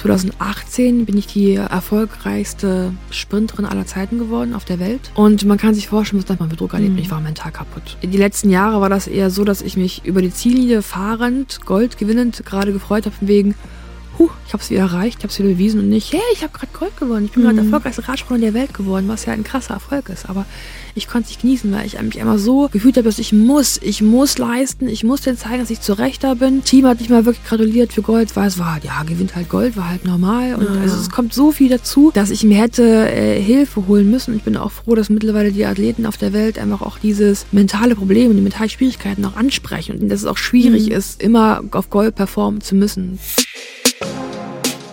2018 bin ich die erfolgreichste Sprinterin aller Zeiten geworden auf der Welt. Und man kann sich vorstellen, was man mit Druck erlebt. Mhm. Ich war mental kaputt. Die letzten Jahre war das eher so, dass ich mich über die Ziellinie fahrend, Gold gewinnend gerade gefreut habe, wegen, huh, ich habe es wieder erreicht, ich habe es wieder bewiesen und nicht, hey, ich habe gerade Gold gewonnen, ich bin mhm. gerade erfolgreichste Radsportler der Welt geworden, was ja ein krasser Erfolg ist. Aber ich konnte es nicht genießen, weil ich mich immer so gefühlt habe, dass ich muss, ich muss leisten, ich muss denen zeigen, dass ich zurecht da bin. Team hat nicht mal wirklich gratuliert für Gold, weil es war, ja, gewinnt halt Gold, war halt normal. Und ja. also es kommt so viel dazu, dass ich mir hätte äh, Hilfe holen müssen. Ich bin auch froh, dass mittlerweile die Athleten auf der Welt einfach auch dieses mentale Problem und die mentalen Schwierigkeiten auch ansprechen und dass es auch schwierig mhm. ist, immer auf Gold performen zu müssen.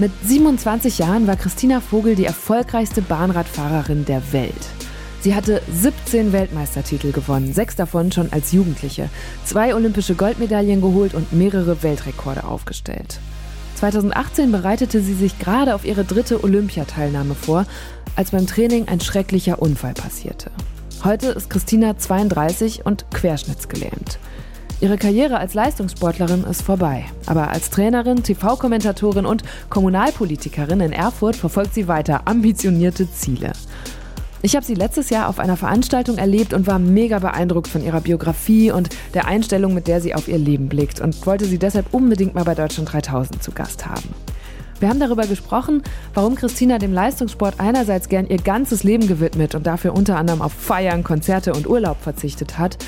Mit 27 Jahren war Christina Vogel die erfolgreichste Bahnradfahrerin der Welt. Sie hatte 17 Weltmeistertitel gewonnen, sechs davon schon als Jugendliche, zwei olympische Goldmedaillen geholt und mehrere Weltrekorde aufgestellt. 2018 bereitete sie sich gerade auf ihre dritte Olympiateilnahme vor, als beim Training ein schrecklicher Unfall passierte. Heute ist Christina 32 und querschnittsgelähmt. Ihre Karriere als Leistungssportlerin ist vorbei. Aber als Trainerin, TV-Kommentatorin und Kommunalpolitikerin in Erfurt verfolgt sie weiter ambitionierte Ziele. Ich habe sie letztes Jahr auf einer Veranstaltung erlebt und war mega beeindruckt von ihrer Biografie und der Einstellung, mit der sie auf ihr Leben blickt und wollte sie deshalb unbedingt mal bei Deutschland 3000 zu Gast haben. Wir haben darüber gesprochen, warum Christina dem Leistungssport einerseits gern ihr ganzes Leben gewidmet und dafür unter anderem auf Feiern, Konzerte und Urlaub verzichtet hat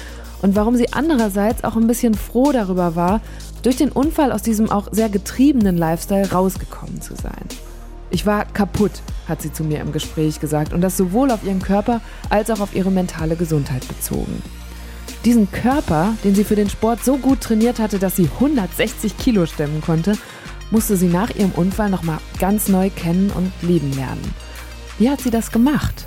und warum sie andererseits auch ein bisschen froh darüber war, durch den Unfall aus diesem auch sehr getriebenen Lifestyle rausgekommen zu sein. Ich war kaputt, hat sie zu mir im Gespräch gesagt, und das sowohl auf ihren Körper als auch auf ihre mentale Gesundheit bezogen. Diesen Körper, den sie für den Sport so gut trainiert hatte, dass sie 160 Kilo stemmen konnte, musste sie nach ihrem Unfall nochmal ganz neu kennen und lieben lernen. Wie hat sie das gemacht?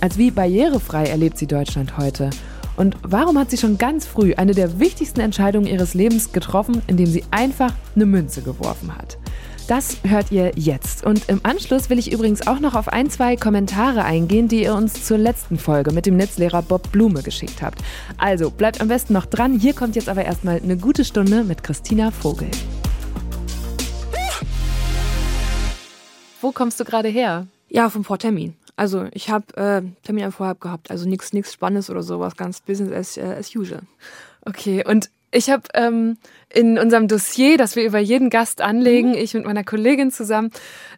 Als wie barrierefrei erlebt sie Deutschland heute? Und warum hat sie schon ganz früh eine der wichtigsten Entscheidungen ihres Lebens getroffen, indem sie einfach eine Münze geworfen hat? Das hört ihr jetzt. Und im Anschluss will ich übrigens auch noch auf ein, zwei Kommentare eingehen, die ihr uns zur letzten Folge mit dem Netzlehrer Bob Blume geschickt habt. Also bleibt am besten noch dran. Hier kommt jetzt aber erstmal eine gute Stunde mit Christina Vogel. Wo kommst du gerade her? Ja, vom Vortermin. Also ich habe äh, Termin am Vorher gehabt, also nichts nichts Spannendes oder sowas, ganz Business as, uh, as usual. Okay, und ich habe ähm, in unserem Dossier, das wir über jeden Gast anlegen, mhm. ich mit meiner Kollegin zusammen,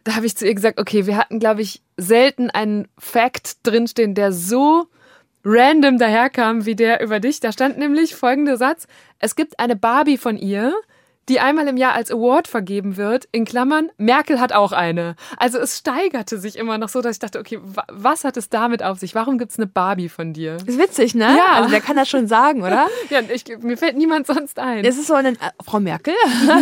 da habe ich zu ihr gesagt, okay, wir hatten, glaube ich, selten einen Fact drinstehen, der so random daherkam wie der über dich. Da stand nämlich folgender Satz: Es gibt eine Barbie von ihr, die einmal im Jahr als Award vergeben wird, in Klammern, Merkel hat auch eine. Also es steigerte sich immer noch so, dass ich dachte, okay, was hat es damit auf sich? Warum gibt es eine Barbie von dir? Ist witzig, ne? Ja. Also wer kann das schon sagen, oder? ja, ich, mir fällt niemand sonst ein. Es ist so ein, äh, Frau Merkel,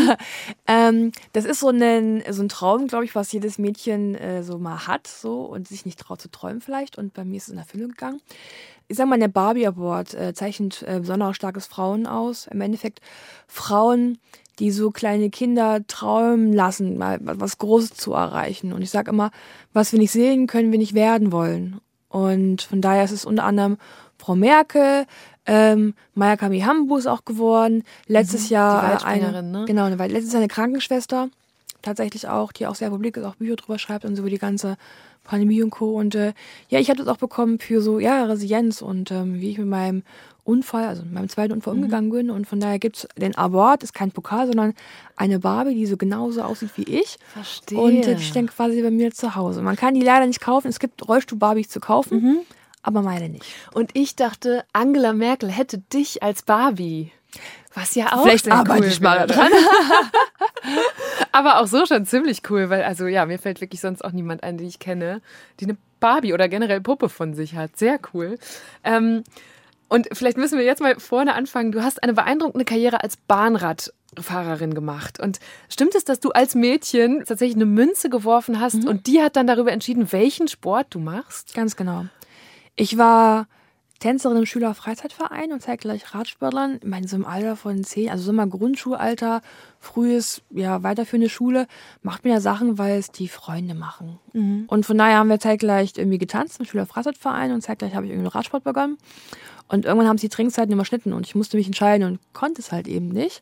ähm, das ist so ein, so ein Traum, glaube ich, was jedes Mädchen äh, so mal hat so und sich nicht traut zu träumen vielleicht und bei mir ist es in Erfüllung gegangen ich sag mal, der Barbie Award äh, zeichnet äh, besonders starkes Frauen aus. Im Endeffekt Frauen, die so kleine Kinder träumen lassen, mal was Großes zu erreichen. Und ich sage immer, was wir nicht sehen, können wir nicht werden wollen. Und von daher ist es unter anderem Frau Merkel, ähm, Maya Kami Hambu ist auch geworden. Letztes mhm, Jahr eine, ne? genau, weil letztes Jahr eine Krankenschwester tatsächlich auch, die auch sehr publik ist, auch Bücher drüber schreibt und so über die ganze Pandemie und Co. Und äh, ja, ich habe das auch bekommen für so ja Resilienz und ähm, wie ich mit meinem Unfall, also meinem zweiten Unfall mhm. umgegangen bin. Und von daher gibt es den Award, ist kein Pokal, sondern eine Barbie, die so genauso aussieht wie ich. Verstehe. Und äh, steht quasi bei mir zu Hause. Man kann die leider nicht kaufen. Es gibt Rollstuhl-Barbies zu kaufen, mhm. aber meine nicht. Und ich dachte, Angela Merkel hätte dich als Barbie. Was ja auch Vielleicht arbeite cool ich mal dran. Aber auch so schon ziemlich cool, weil, also ja, mir fällt wirklich sonst auch niemand ein, den ich kenne, die eine Barbie oder generell Puppe von sich hat. Sehr cool. Ähm, und vielleicht müssen wir jetzt mal vorne anfangen. Du hast eine beeindruckende Karriere als Bahnrad Radfahrerin gemacht. Und stimmt es, dass du als Mädchen tatsächlich eine Münze geworfen hast mhm. und die hat dann darüber entschieden, welchen Sport du machst? Ganz genau. Ich war Tänzerin im Schülerfreizeitverein und zeitgleich Radsportlern. Ich meine, so im Alter von zehn, also so mal Grundschulalter, frühes, ja, weiterführende Schule, macht man ja Sachen, weil es die Freunde machen. Mhm. Und von daher haben wir zeitgleich irgendwie getanzt im Schülerfreizeitverein und zeitgleich habe ich irgendwie Radsport begonnen. Und irgendwann haben sie die Trinkzeiten überschnitten und ich musste mich entscheiden und konnte es halt eben nicht.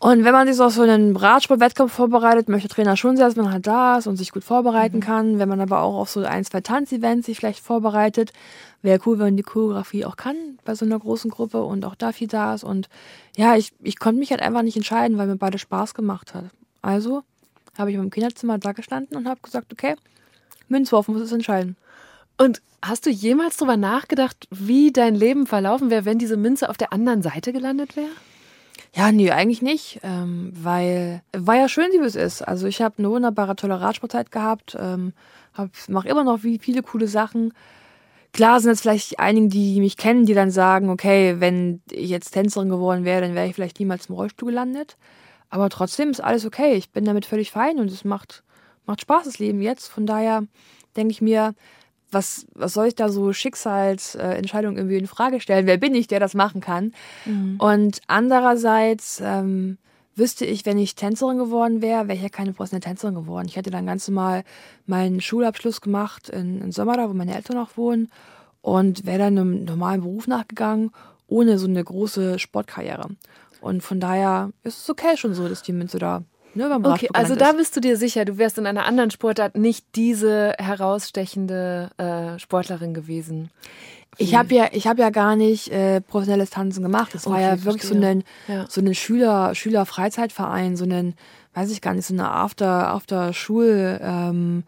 Und wenn man sich so auf so einen Radsportwettkampf vorbereitet, möchte Trainer schon sehr, dass man halt da ist und sich gut vorbereiten mhm. kann. Wenn man aber auch auf so ein, zwei Tanzevents sich vielleicht vorbereitet, wäre cool, wenn man die Choreografie auch kann bei so einer großen Gruppe und auch da viel da ist. Und ja, ich, ich konnte mich halt einfach nicht entscheiden, weil mir beide Spaß gemacht hat. Also habe ich im Kinderzimmer da gestanden und habe gesagt, okay, Münzwurf muss es entscheiden. Und hast du jemals darüber nachgedacht, wie dein Leben verlaufen wäre, wenn diese Münze auf der anderen Seite gelandet wäre? Ja, nee, eigentlich nicht, ähm, weil war ja schön, wie es ist. Also ich habe eine wunderbare, tolle Radsportzeit gehabt, ähm, mache immer noch viele coole Sachen. Klar sind jetzt vielleicht einige, die mich kennen, die dann sagen, okay, wenn ich jetzt Tänzerin geworden wäre, dann wäre ich vielleicht niemals im Rollstuhl gelandet. Aber trotzdem ist alles okay. Ich bin damit völlig fein und es macht, macht Spaß, das Leben jetzt. Von daher denke ich mir, was, was soll ich da so Schicksalsentscheidungen äh, irgendwie in Frage stellen? Wer bin ich, der das machen kann? Mhm. Und andererseits ähm, wüsste ich, wenn ich Tänzerin geworden wäre, wäre ich ja keine professionelle Tänzerin geworden. Ich hätte dann ganz normal meinen Schulabschluss gemacht in, in Sommerda, wo meine Eltern noch wohnen, und wäre dann einem normalen Beruf nachgegangen, ohne so eine große Sportkarriere. Und von daher ist es okay schon so, dass die Münze da Ne, okay, also da bist du dir sicher, du wärst in einer anderen Sportart nicht diese herausstechende äh, Sportlerin gewesen. Ich habe ja, ich habe ja gar nicht äh, professionelles Tanzen gemacht. Das okay, war ja wirklich verstehe. so ein, ja. so ein Schüler, Schülerfreizeitverein, so ein, weiß ich gar nicht, so eine After, After Schul, ähm,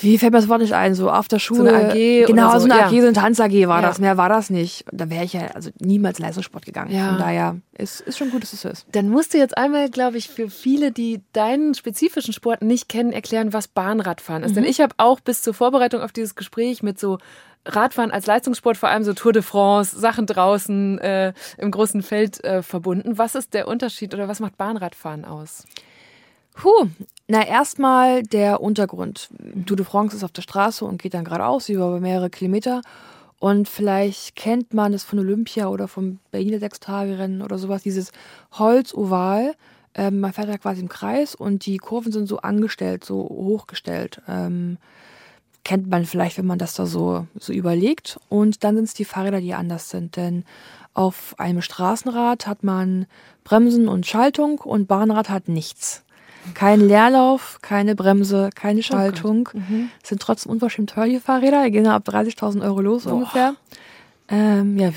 wie fällt mir das Wort nicht ein? So auf der Schule. So eine AG. Genau, so, so eine ja. AG, so eine Tanz-AG war ja. das. Mehr war das nicht. Da wäre ich ja also niemals Leistungssport gegangen. Ja. Von daher ist, ist schon gut, dass es so ist. Dann musst du jetzt einmal, glaube ich, für viele, die deinen spezifischen Sport nicht kennen, erklären, was Bahnradfahren ist. Mhm. Denn ich habe auch bis zur Vorbereitung auf dieses Gespräch mit so Radfahren als Leistungssport, vor allem so Tour de France, Sachen draußen äh, im großen Feld äh, verbunden. Was ist der Unterschied oder was macht Bahnradfahren aus? Puh, na erstmal der Untergrund. Tour de France ist auf der Straße und geht dann geradeaus über mehrere Kilometer. Und vielleicht kennt man es von Olympia oder vom Berliner Sechstagerennen oder sowas, dieses Holzoval. Ähm, man fährt da quasi im Kreis und die Kurven sind so angestellt, so hochgestellt. Ähm, kennt man vielleicht, wenn man das da so, so überlegt. Und dann sind es die Fahrräder, die anders sind. Denn auf einem Straßenrad hat man Bremsen und Schaltung und Bahnrad hat nichts. Kein Leerlauf, keine Bremse, keine Schaltung. Oh mhm. Sind trotzdem unverschämt teuer, die Fahrräder. Die gehen ab 30.000 Euro los Boah. ungefähr. Ähm, ja,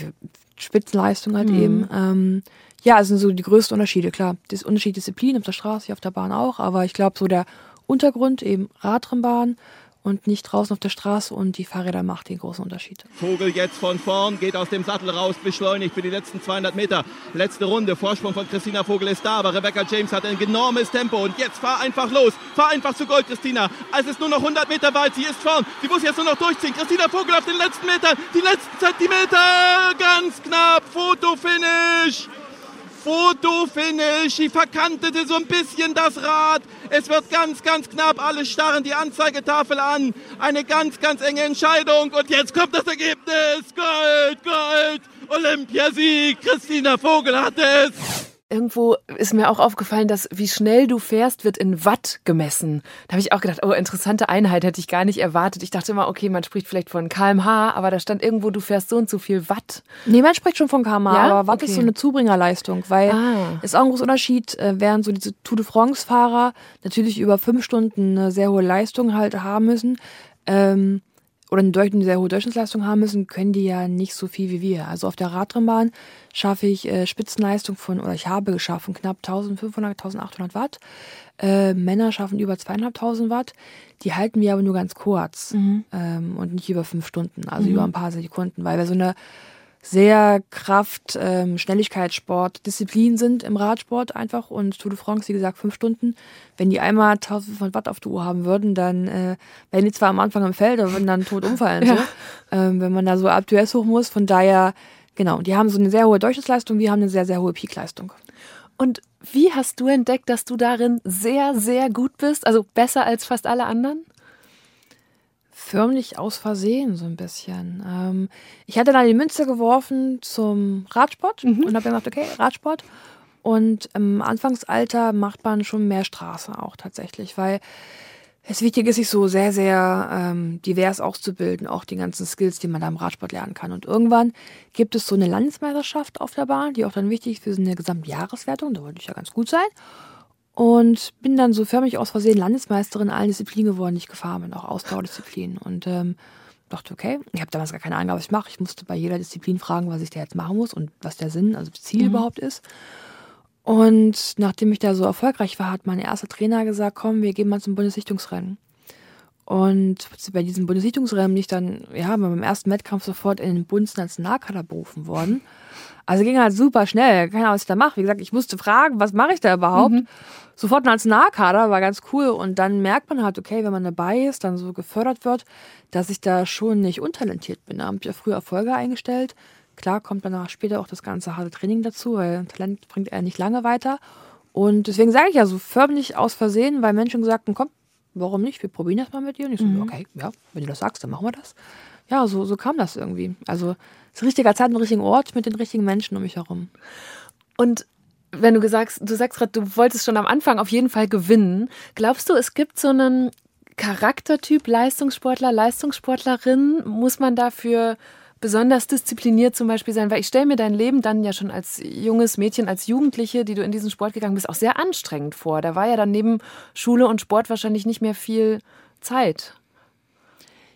Spitzenleistung halt mhm. eben. Ähm, ja, es sind so die größten Unterschiede, klar. Das Unterschied Disziplin auf der Straße, auf der Bahn auch, aber ich glaube so der Untergrund eben Radrennbahn und nicht draußen auf der Straße und die Fahrräder macht den großen Unterschied. Vogel jetzt von vorn, geht aus dem Sattel raus, beschleunigt für die letzten 200 Meter. Letzte Runde, Vorsprung von Christina Vogel ist da, aber Rebecca James hat ein enormes Tempo und jetzt fahr einfach los, fahr einfach zu Gold, Christina. Es ist nur noch 100 Meter weit, sie ist vorn, sie muss jetzt nur noch durchziehen. Christina Vogel auf den letzten Metern, die letzten Zentimeter, ganz knapp, Fotofinish. Fotofinish. Sie verkantete so ein bisschen das Rad. Es wird ganz, ganz knapp. Alle starren die Anzeigetafel an. Eine ganz, ganz enge Entscheidung. Und jetzt kommt das Ergebnis. Gold, Gold. Olympiasieg. Christina Vogel hat es irgendwo ist mir auch aufgefallen, dass wie schnell du fährst, wird in Watt gemessen. Da habe ich auch gedacht, oh, interessante Einheit, hätte ich gar nicht erwartet. Ich dachte immer, okay, man spricht vielleicht von kmh, aber da stand irgendwo, du fährst so und so viel Watt. Nee, man spricht schon von kmh, ja? aber Watt okay. ist so eine Zubringerleistung, weil ah. ist auch ein großer Unterschied, äh, während so diese Tour de France-Fahrer natürlich über fünf Stunden eine sehr hohe Leistung halt haben müssen, ähm, oder eine sehr hohe Durchschnittsleistung haben müssen, können die ja nicht so viel wie wir. Also auf der Radrennbahn schaffe ich äh, Spitzenleistung von, oder ich habe geschaffen, knapp 1500, 1800 Watt. Äh, Männer schaffen über 2500 Watt. Die halten wir aber nur ganz kurz mhm. ähm, und nicht über fünf Stunden, also mhm. über ein paar Sekunden, weil wir so eine sehr Kraft, ähm, Schnelligkeitssport, Disziplin sind im Radsport einfach und Tour de France, wie gesagt, fünf Stunden. Wenn die einmal 1500 Watt auf der Uhr haben würden, dann äh, wären die zwar am Anfang im Feld, aber würden dann tot umfallen. ja. so. ähm, wenn man da so ab hoch muss, von daher Genau, die haben so eine sehr hohe Durchschnittsleistung, wir haben eine sehr, sehr hohe Peakleistung. Und wie hast du entdeckt, dass du darin sehr, sehr gut bist? Also besser als fast alle anderen? Förmlich aus Versehen so ein bisschen. Ähm, ich hatte dann die Münze geworfen zum Radsport mhm. und habe gedacht, okay, Radsport. Und im Anfangsalter macht man schon mehr Straße auch tatsächlich, weil es wichtig ist, sich so sehr, sehr ähm, divers auszubilden, auch die ganzen Skills, die man da im Radsport lernen kann. Und irgendwann gibt es so eine Landesmeisterschaft auf der Bahn, die auch dann wichtig ist für so eine Gesamtjahreswertung. Da wollte ich ja ganz gut sein. Und bin dann so förmlich aus Versehen Landesmeisterin in allen Disziplinen geworden, die ich gefahren bin, auch Ausdauerdisziplinen. Und ähm, dachte, okay, ich habe damals gar keine Ahnung, was ich mache. Ich musste bei jeder Disziplin fragen, was ich da jetzt machen muss und was der Sinn, also das Ziel mhm. überhaupt ist. Und nachdem ich da so erfolgreich war, hat mein erster Trainer gesagt, komm, wir gehen mal zum Bundessichtungsrennen. Und bei diesem Bundessichtungsrennen bin ich dann, ja, beim ersten Wettkampf sofort in den Bundesnationalkader berufen worden. Also ging halt super schnell. Keine Ahnung, was ich da mache. Wie gesagt, ich musste fragen, was mache ich da überhaupt? Mhm. Sofort Nationalkader, war ganz cool. Und dann merkt man halt, okay, wenn man dabei ist, dann so gefördert wird, dass ich da schon nicht untalentiert bin. Da habe ich ja früher Erfolge eingestellt. Klar kommt danach später auch das ganze harte Training dazu, weil Talent bringt er nicht lange weiter. Und deswegen sage ich ja so förmlich aus Versehen, weil Menschen gesagt haben, komm, warum nicht? Wir probieren das mal mit dir. Und ich so, mhm. okay, ja, wenn du das sagst, dann machen wir das. Ja, so, so kam das irgendwie. Also zu richtiger Zeit, am richtigen Ort mit den richtigen Menschen um mich herum. Und wenn du gesagt, du sagst gerade, du wolltest schon am Anfang auf jeden Fall gewinnen. Glaubst du, es gibt so einen Charaktertyp Leistungssportler, Leistungssportlerin? Muss man dafür besonders diszipliniert zum Beispiel sein? Weil ich stelle mir dein Leben dann ja schon als junges Mädchen, als Jugendliche, die du in diesen Sport gegangen bist, auch sehr anstrengend vor. Da war ja dann neben Schule und Sport wahrscheinlich nicht mehr viel Zeit.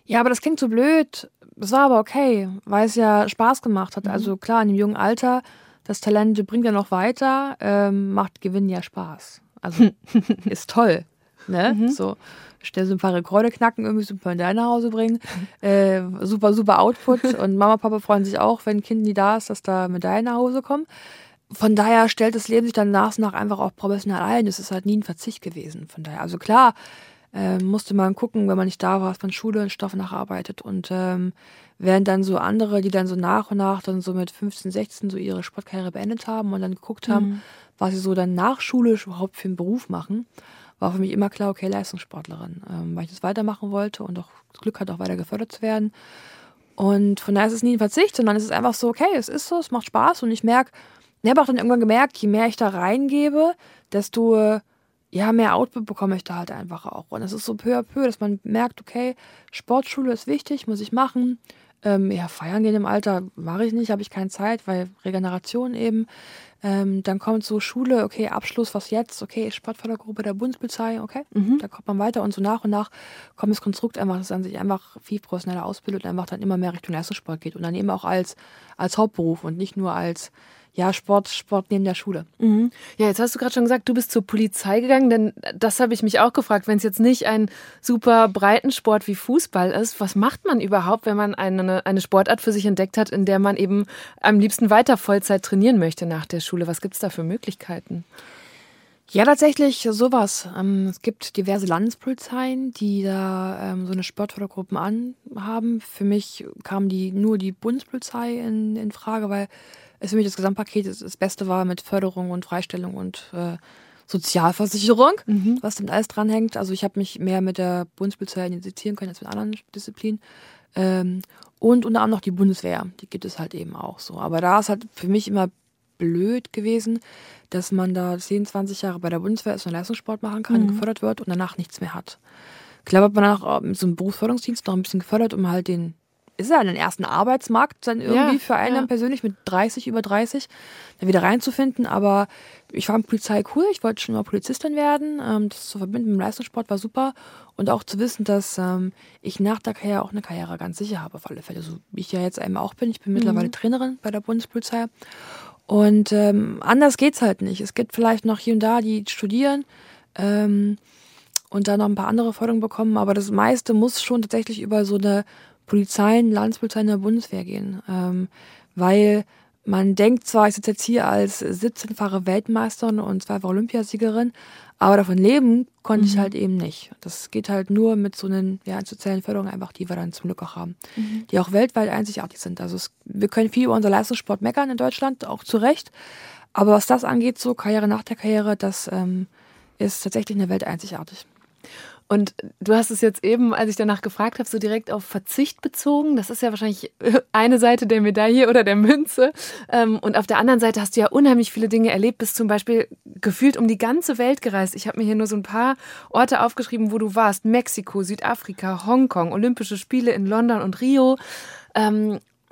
Ja, aber das klingt so blöd. Es war aber okay, weil es ja Spaß gemacht hat. Mhm. Also klar, in dem jungen Alter, das Talent bringt ja noch weiter, ähm, macht Gewinn ja Spaß. Also ist toll. Ne? Mhm. So schnell so ein paar Rekorde knacken, irgendwie super in dein nach Hause bringen. Äh, super, super Output. Und Mama, Papa freuen sich auch, wenn ein Kind nie da ist, dass da Medaillen nach Hause kommen. Von daher stellt das Leben sich dann nach und nach einfach auch professionell ein. Es ist halt nie ein Verzicht gewesen. Von daher, also klar, äh, musste man gucken, wenn man nicht da war, was man Schule und Stoff nacharbeitet. Und ähm, während dann so andere, die dann so nach und nach dann so mit 15, 16 so ihre Sportkarriere beendet haben und dann geguckt haben, mhm. was sie so dann nach Schule überhaupt für einen Beruf machen war für mich immer klar, okay, Leistungssportlerin, ähm, weil ich das weitermachen wollte und auch das Glück hatte, auch weiter gefördert zu werden. Und von daher ist es nie ein Verzicht, sondern es ist einfach so, okay, es ist so, es macht Spaß und ich merke, ich habe auch dann irgendwann gemerkt, je mehr ich da reingebe, desto ja, mehr Output bekomme ich da halt einfach auch. Und es ist so peu à peu, dass man merkt, okay, Sportschule ist wichtig, muss ich machen. Ähm, ja, feiern gehen im Alter mache ich nicht, habe ich keine Zeit, weil Regeneration eben. Ähm, dann kommt so Schule, okay, Abschluss, was jetzt? Okay, Sportfördergruppe der Bundespolizei, okay, mhm. da kommt man weiter und so nach und nach kommt das Konstrukt einfach, dass man sich einfach viel professioneller ausbildet und einfach dann immer mehr Richtung Leistungssport geht und dann eben auch als, als Hauptberuf und nicht nur als ja, Sport, Sport neben der Schule. Mhm. Ja, jetzt hast du gerade schon gesagt, du bist zur Polizei gegangen, denn das habe ich mich auch gefragt, wenn es jetzt nicht ein super Breitensport wie Fußball ist, was macht man überhaupt, wenn man eine, eine Sportart für sich entdeckt hat, in der man eben am liebsten weiter Vollzeit trainieren möchte nach der Schule? Was gibt es da für Möglichkeiten? Ja, tatsächlich sowas. Ähm, es gibt diverse Landespolizeien, die da ähm, so eine Sportfördergruppen anhaben. Für mich kam die nur die Bundespolizei in, in Frage, weil es für mich das Gesamtpaket das, das Beste war mit Förderung und Freistellung und äh, Sozialversicherung, mhm. was damit alles dranhängt. Also ich habe mich mehr mit der Bundespolizei identifizieren können als mit anderen Disziplinen. Ähm, und unter anderem noch die Bundeswehr, die gibt es halt eben auch so. Aber da ist halt für mich immer blöd gewesen, dass man da 10, 20 Jahre bei der Bundeswehr ist und Leistungssport machen kann, mhm. gefördert wird und danach nichts mehr hat. Klar wird man danach mit so einem Berufsförderungsdienst noch ein bisschen gefördert, um halt den ist ja den ersten Arbeitsmarkt dann irgendwie ja, für einen ja. persönlich mit 30, über 30, da wieder reinzufinden. Aber ich fand Polizei cool, ich wollte schon mal Polizistin werden. Ähm, das zu verbinden mit dem Leistungssport war super. Und auch zu wissen, dass ähm, ich nach der Karriere auch eine Karriere ganz sicher habe, auf alle Fälle. So wie ich ja jetzt eben auch bin. Ich bin mhm. mittlerweile Trainerin bei der Bundespolizei. Und ähm, anders geht's halt nicht. Es gibt vielleicht noch hier und da, die studieren ähm, und dann noch ein paar andere Förderungen bekommen, aber das meiste muss schon tatsächlich über so eine Polizeien, Landespolizeien der Bundeswehr gehen. Ähm, weil man denkt zwar, ich sitze jetzt hier als 17-fache Weltmeisterin und zweifache Olympiasiegerin, aber davon leben konnte mhm. ich halt eben nicht. Das geht halt nur mit so einen ja, sozialen Förderungen einfach, die wir dann zum Glück auch haben, mhm. die auch weltweit einzigartig sind. Also es, wir können viel über unser Leistungssport meckern in Deutschland, auch zu Recht. Aber was das angeht, so Karriere nach der Karriere, das ähm, ist tatsächlich eine Welt einzigartig. Und du hast es jetzt eben, als ich danach gefragt habe, so direkt auf Verzicht bezogen. Das ist ja wahrscheinlich eine Seite der Medaille oder der Münze. Ähm, und auf der anderen Seite hast du ja unheimlich viele Dinge erlebt, bist zum Beispiel gefühlt um die ganze Welt gereist. Ich habe mir hier nur so ein paar Orte aufgeschrieben, wo du warst. Mexiko, Südafrika, Hongkong, Olympische Spiele in London und Rio.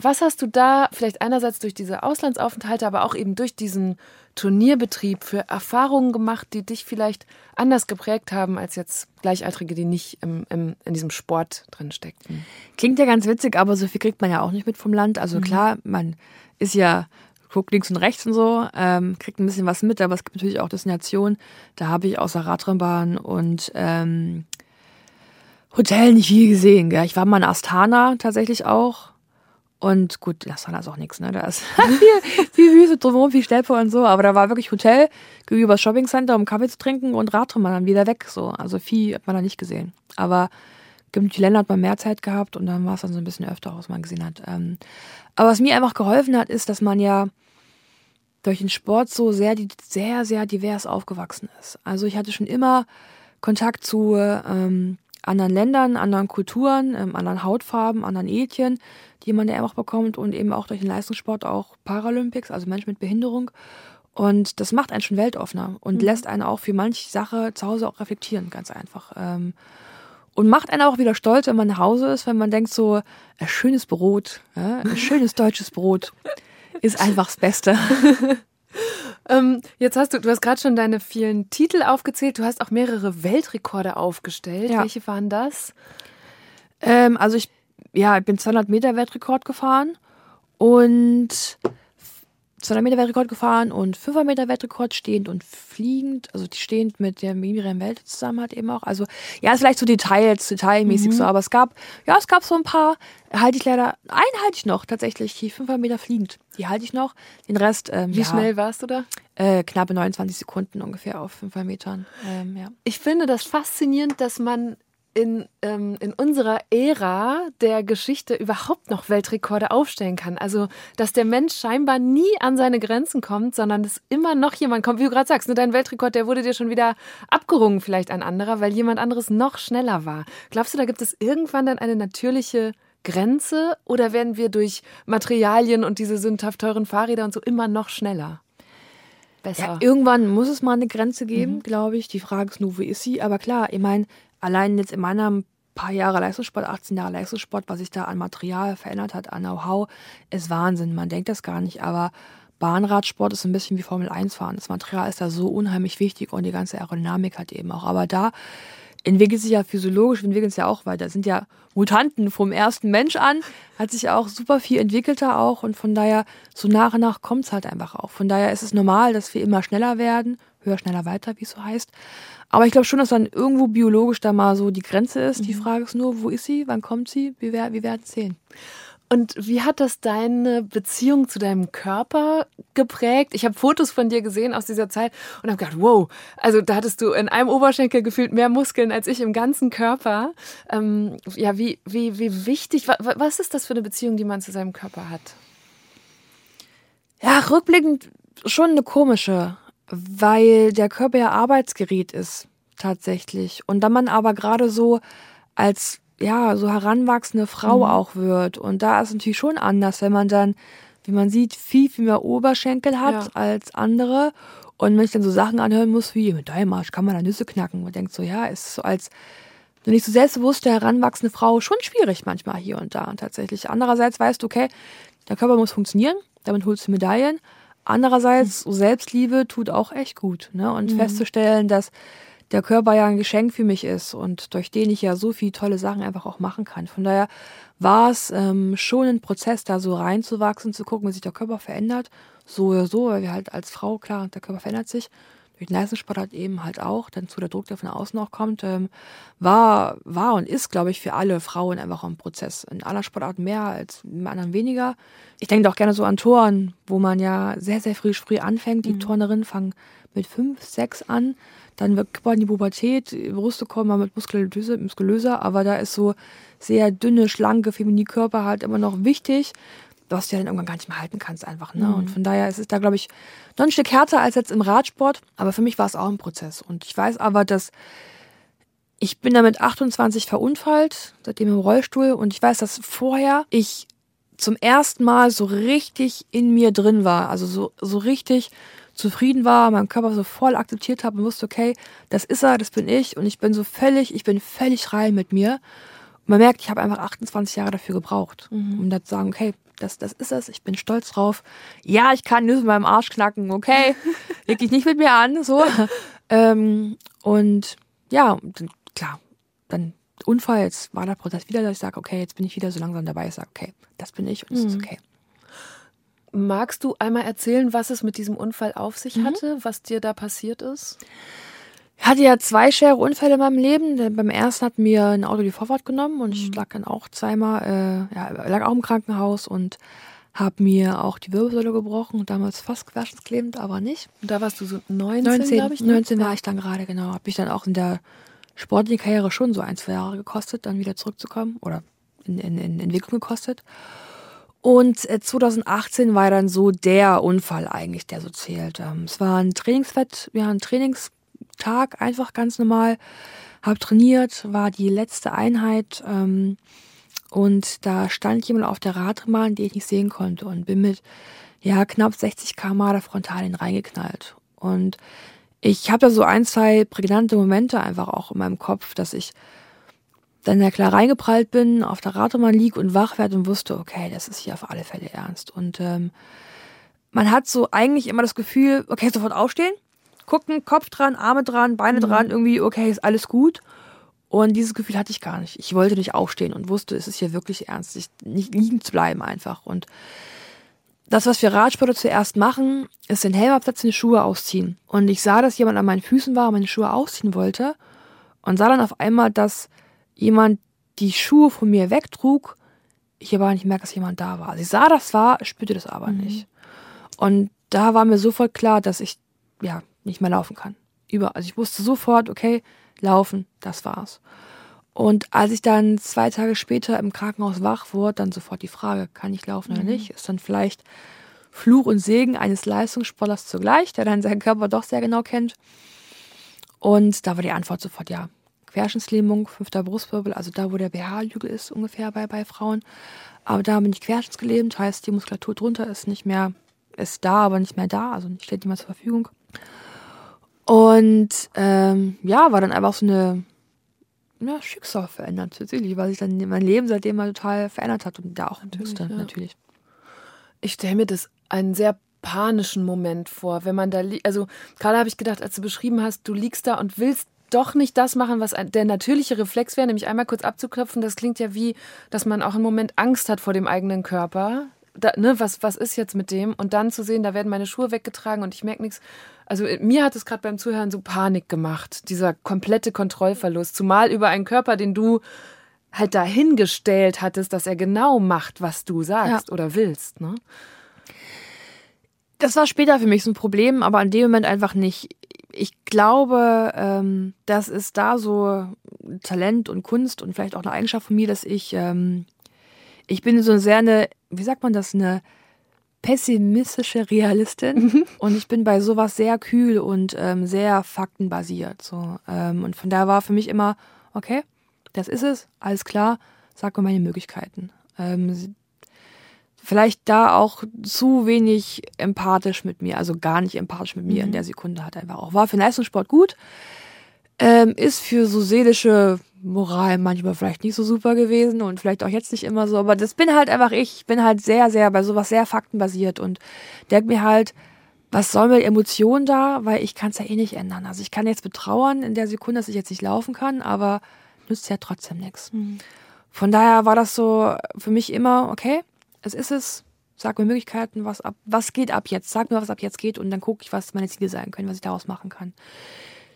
Was hast du da vielleicht einerseits durch diese Auslandsaufenthalte, aber auch eben durch diesen Turnierbetrieb für Erfahrungen gemacht, die dich vielleicht anders geprägt haben als jetzt Gleichaltrige, die nicht im, im, in diesem Sport drin steckten? Klingt ja ganz witzig, aber so viel kriegt man ja auch nicht mit vom Land. Also mhm. klar, man ist ja guckt links und rechts und so, ähm, kriegt ein bisschen was mit, aber es gibt natürlich auch Destinationen, da habe ich außer Radrennbahn und ähm, Hotel nicht viel gesehen. Gell? Ich war mal in Astana tatsächlich auch. Und gut, Astana ist auch nichts, ne? Da ist viel, viel Wüste drumherum, viel Steppe und so. Aber da war wirklich Hotel gegenüber das Shoppingcenter, um Kaffee zu trinken und Radrennbahn dann wieder weg. So. Also viel hat man da nicht gesehen. Aber die Länder hat man mehr Zeit gehabt und dann war es dann so ein bisschen öfter, was man gesehen hat. Ähm, aber was mir einfach geholfen hat, ist, dass man ja durch den Sport so sehr, sehr, sehr divers aufgewachsen ist. Also ich hatte schon immer Kontakt zu ähm, anderen Ländern, anderen Kulturen, ähm, anderen Hautfarben, anderen Ethien, die man ja auch bekommt und eben auch durch den Leistungssport auch Paralympics, also Menschen mit Behinderung. Und das macht einen schon weltoffener und mhm. lässt einen auch für manche Sache zu Hause auch reflektieren, ganz einfach. Ähm, und macht einen auch wieder stolz, wenn man nach Hause ist, wenn man denkt so, ein schönes Brot, ja, ein schönes deutsches Brot ist einfach das Beste. ähm, jetzt hast du, du hast gerade schon deine vielen Titel aufgezählt. Du hast auch mehrere Weltrekorde aufgestellt. Ja. Welche waren das? Ähm, also ich, ja, ich bin 200 Meter Weltrekord gefahren und 200 Meter Weltrekord gefahren und 500 Meter Weltrekord stehend und fliegend, also stehend mit der Miriam Welt zusammen hat eben auch. Also ja, ist vielleicht so Details, detailmäßig mhm. so, aber es gab, ja, es gab so ein paar, halte ich leider, einen halte ich noch tatsächlich, die 500 Meter fliegend, die halte ich noch. Den Rest, ähm, Wie ja, schnell warst du da? Äh, knappe 29 Sekunden ungefähr auf 500 Metern. Ähm, ja. Ich finde das faszinierend, dass man in, ähm, in unserer Ära der Geschichte überhaupt noch Weltrekorde aufstellen kann. Also, dass der Mensch scheinbar nie an seine Grenzen kommt, sondern dass immer noch jemand kommt, wie du gerade sagst, ne, dein Weltrekord, der wurde dir schon wieder abgerungen, vielleicht ein anderer, weil jemand anderes noch schneller war. Glaubst du, da gibt es irgendwann dann eine natürliche Grenze oder werden wir durch Materialien und diese sündhaft teuren Fahrräder und so immer noch schneller? Besser. Ja, irgendwann muss es mal eine Grenze geben, mhm. glaube ich. Die Frage ist nur, wo ist sie? Aber klar, ich meine, allein jetzt in meiner paar Jahre Leistungssport, 18 Jahre Leistungssport, was sich da an Material verändert hat, an Know-how, ist Wahnsinn. Man denkt das gar nicht, aber Bahnradsport ist ein bisschen wie Formel 1 fahren. Das Material ist da so unheimlich wichtig und die ganze Aerodynamik hat eben auch. Aber da entwickelt sich ja physiologisch, entwickelt es ja auch weiter. Das sind ja Mutanten vom ersten Mensch an, hat sich auch super viel entwickelt da auch und von daher so nach und nach kommt es halt einfach auch. Von daher ist es normal, dass wir immer schneller werden, höher, schneller, weiter, wie es so heißt. Aber ich glaube schon, dass dann irgendwo biologisch da mal so die Grenze ist. Mhm. Die Frage ist nur, wo ist sie, wann kommt sie, wie, wie werden es sehen. Und wie hat das deine Beziehung zu deinem Körper geprägt? Ich habe Fotos von dir gesehen aus dieser Zeit und habe gedacht, wow, also da hattest du in einem Oberschenkel gefühlt mehr Muskeln als ich im ganzen Körper. Ähm, ja, wie, wie, wie wichtig, was ist das für eine Beziehung, die man zu seinem Körper hat? Ja, rückblickend schon eine komische weil der Körper ja Arbeitsgerät ist, tatsächlich. Und da man aber gerade so als ja, so heranwachsende Frau mhm. auch wird. Und da ist es natürlich schon anders, wenn man dann, wie man sieht, viel, viel mehr Oberschenkel hat ja. als andere. Und wenn ich dann so Sachen anhören muss wie, mit deinem Arsch kann man da Nüsse knacken. Man denkt so, ja, ist so als nicht so selbstbewusste, heranwachsende Frau schon schwierig manchmal hier und da tatsächlich. Andererseits weißt du, okay, der Körper muss funktionieren, damit holst du Medaillen. Andererseits, so Selbstliebe tut auch echt gut. Ne? Und mhm. festzustellen, dass der Körper ja ein Geschenk für mich ist und durch den ich ja so viele tolle Sachen einfach auch machen kann. Von daher war es ähm, schon ein Prozess, da so reinzuwachsen, zu gucken, wie sich der Körper verändert. So oder so, weil wir halt als Frau, klar, der Körper verändert sich durch den Leistungssport halt eben halt auch, dann zu der Druck, der von außen auch kommt, ähm, war, war und ist, glaube ich, für alle Frauen einfach ein Prozess. In aller Sportarten mehr als in anderen weniger. Ich denke auch gerne so an Toren, wo man ja sehr, sehr früh, früh anfängt. Die mhm. Turnerinnen fangen mit fünf, sechs an. Dann wird in die Pubertät, Brüste kommen mal mit muskulöser, muskulöser, aber da ist so sehr dünne, schlanke, feminine Körper halt immer noch wichtig was du ja dann irgendwann gar nicht mehr halten kannst einfach. Ne? Mhm. Und von daher ist es da, glaube ich, noch ein Stück härter als jetzt im Radsport. Aber für mich war es auch ein Prozess. Und ich weiß aber, dass ich bin da mit 28 verunfallt, seitdem im Rollstuhl. Und ich weiß, dass vorher ich zum ersten Mal so richtig in mir drin war. Also so, so richtig zufrieden war, meinen Körper so voll akzeptiert habe und wusste, okay, das ist er, das bin ich. Und ich bin so völlig, ich bin völlig rein mit mir. Und man merkt, ich habe einfach 28 Jahre dafür gebraucht, mhm. um da zu sagen, okay, das, das ist es, ich bin stolz drauf. Ja, ich kann Nüsse mit meinem Arsch knacken, okay, leg dich nicht mit mir an, so. ähm, und ja, klar, dann Unfall, jetzt war der Prozess wieder, dass ich sage, okay, jetzt bin ich wieder so langsam dabei, ich sage, okay, das bin ich und es mhm. ist okay. Magst du einmal erzählen, was es mit diesem Unfall auf sich mhm. hatte, was dir da passiert ist? Ich hatte ja zwei schwere Unfälle in meinem Leben. Beim ersten hat mir ein Auto die Vorfahrt genommen und ich mhm. lag dann auch zweimal, äh, ja, lag auch im Krankenhaus und habe mir auch die Wirbelsäule gebrochen. Damals fast querschnittsklebend, aber nicht. Und da warst du so 19, 19 ich. Ne? 19 war ich dann gerade, genau. Habe ich dann auch in der sportlichen Karriere schon so ein, zwei Jahre gekostet, dann wieder zurückzukommen oder in, in, in Entwicklung gekostet. Und 2018 äh, war dann so der Unfall eigentlich, der so zählt. Ähm, es war ein Trainingsfett, ja, ein Trainings Tag einfach ganz normal, habe trainiert, war die letzte Einheit ähm, und da stand jemand auf der Radbahn, den ich nicht sehen konnte und bin mit ja knapp 60 km da frontal in reingeknallt. Und ich habe da so ein, zwei prägnante Momente einfach auch in meinem Kopf, dass ich dann ja klar reingeprallt bin, auf der Radbahn lieg und wach werde und wusste, okay, das ist hier auf alle Fälle ernst. Und ähm, man hat so eigentlich immer das Gefühl, okay, sofort aufstehen, gucken, Kopf dran, Arme dran, Beine mhm. dran, irgendwie, okay, ist alles gut. Und dieses Gefühl hatte ich gar nicht. Ich wollte nicht aufstehen und wusste, es ist hier wirklich ernst, nicht liegen zu bleiben einfach. Und das, was wir Radsportler zuerst machen, ist den Helm absetzen, die Schuhe ausziehen. Und ich sah, dass jemand an meinen Füßen war und meine Schuhe ausziehen wollte. Und sah dann auf einmal, dass jemand die Schuhe von mir wegtrug. Ich aber nicht merke, dass jemand da war. Also ich sah, das war, spürte das aber mhm. nicht. Und da war mir sofort klar, dass ich, ja, nicht mehr laufen kann. Über, also ich wusste sofort, okay, laufen, das war's. Und als ich dann zwei Tage später im Krankenhaus wach wurde, dann sofort die Frage, kann ich laufen oder mhm. nicht? Ist dann vielleicht Fluch und Segen eines Leistungssportlers zugleich, der dann seinen Körper doch sehr genau kennt. Und da war die Antwort sofort ja. Querschnittslähmung, fünfter Brustwirbel, also da, wo der BH-Hügel ist, ungefähr bei, bei Frauen. Aber da bin ich querschnittsgelähmt, heißt, die Muskulatur drunter ist nicht mehr, ist da, aber nicht mehr da, also steht nicht mehr zur Verfügung. Und ähm, ja, war dann einfach so eine ja, Schicksal verändert tatsächlich, weil sich dann mein Leben seitdem mal total verändert hat und da auch natürlich, musste, ja. natürlich. Ich stelle mir das einen sehr panischen Moment vor, wenn man da liegt. Also gerade habe ich gedacht, als du beschrieben hast, du liegst da und willst doch nicht das machen, was der natürliche Reflex wäre, nämlich einmal kurz abzuklopfen. Das klingt ja wie, dass man auch einen Moment Angst hat vor dem eigenen Körper. Da, ne, was, was ist jetzt mit dem? Und dann zu sehen, da werden meine Schuhe weggetragen und ich merke nichts also äh, mir hat es gerade beim Zuhören so Panik gemacht, dieser komplette Kontrollverlust, zumal über einen Körper, den du halt dahingestellt hattest, dass er genau macht, was du sagst ja. oder willst. Ne? Das war später für mich so ein Problem, aber an dem Moment einfach nicht. Ich glaube, ähm, das ist da so Talent und Kunst und vielleicht auch eine Eigenschaft von mir, dass ich, ähm, ich bin so sehr eine, wie sagt man das, eine pessimistische Realistin mhm. und ich bin bei sowas sehr kühl und ähm, sehr faktenbasiert. So. Ähm, und von daher war für mich immer, okay, das ist es, alles klar, sag mir meine Möglichkeiten. Ähm, vielleicht da auch zu wenig empathisch mit mir, also gar nicht empathisch mit mir mhm. in der Sekunde hat einfach auch. War für Leistungssport gut, ähm, ist für so seelische Moral manchmal vielleicht nicht so super gewesen und vielleicht auch jetzt nicht immer so, aber das bin halt einfach ich. Ich bin halt sehr, sehr bei sowas sehr faktenbasiert und denke mir halt, was soll mit Emotionen da, weil ich kann es ja eh nicht ändern. Also ich kann jetzt betrauern in der Sekunde, dass ich jetzt nicht laufen kann, aber nützt ja trotzdem nichts. Mhm. Von daher war das so für mich immer, okay, es ist es, sag mir Möglichkeiten, was ab, was geht ab jetzt, sag mir, was ab jetzt geht und dann gucke ich, was meine Ziele sein können, was ich daraus machen kann.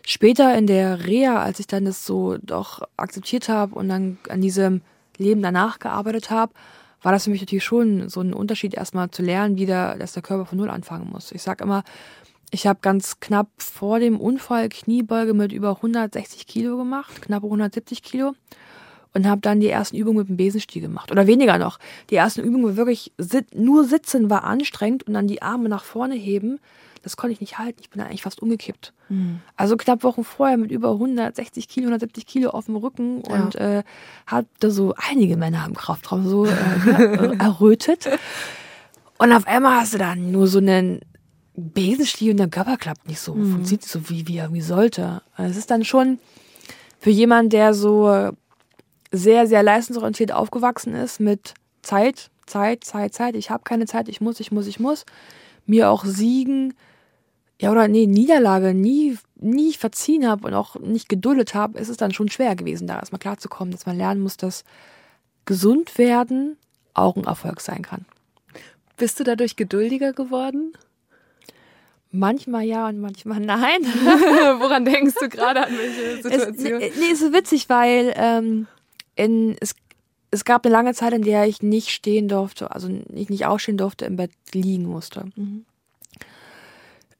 Später in der Reha, als ich dann das so doch akzeptiert habe und dann an diesem Leben danach gearbeitet habe, war das für mich natürlich schon so ein Unterschied, erstmal zu lernen, wie der, dass der Körper von Null anfangen muss. Ich sag immer, ich habe ganz knapp vor dem Unfall Kniebeuge mit über 160 Kilo gemacht, knappe 170 Kilo und habe dann die ersten Übungen mit dem Besenstiel gemacht. Oder weniger noch. Die ersten Übungen war wirklich, nur sitzen war anstrengend und dann die Arme nach vorne heben, das konnte ich nicht halten. Ich bin dann eigentlich fast umgekippt. Mhm. Also knapp Wochen vorher mit über 160 Kilo, 170 Kilo auf dem Rücken ja. und äh, hatte so einige Männer im Kraftraum so äh, errötet. Und auf einmal hast du dann nur so einen Besenstiel und der Körper klappt nicht so, mhm. funktioniert nicht so, wie, wie er irgendwie sollte. Also es ist dann schon für jemanden, der so sehr, sehr leistungsorientiert aufgewachsen ist mit Zeit, Zeit, Zeit, Zeit. Ich habe keine Zeit, ich muss, ich muss, ich muss. Mir auch Siegen, ja oder nee, Niederlage nie, nie verziehen habe und auch nicht geduldet habe, ist es dann schon schwer gewesen, da erstmal klarzukommen, dass man lernen muss, dass gesund werden auch ein Erfolg sein kann. Bist du dadurch geduldiger geworden? Manchmal ja und manchmal nein. Woran denkst du gerade an welche Situation? Es, nee, ist so witzig, weil ähm, in, es, es gab eine lange Zeit, in der ich nicht stehen durfte, also ich nicht aufstehen durfte, im Bett liegen musste. Mhm.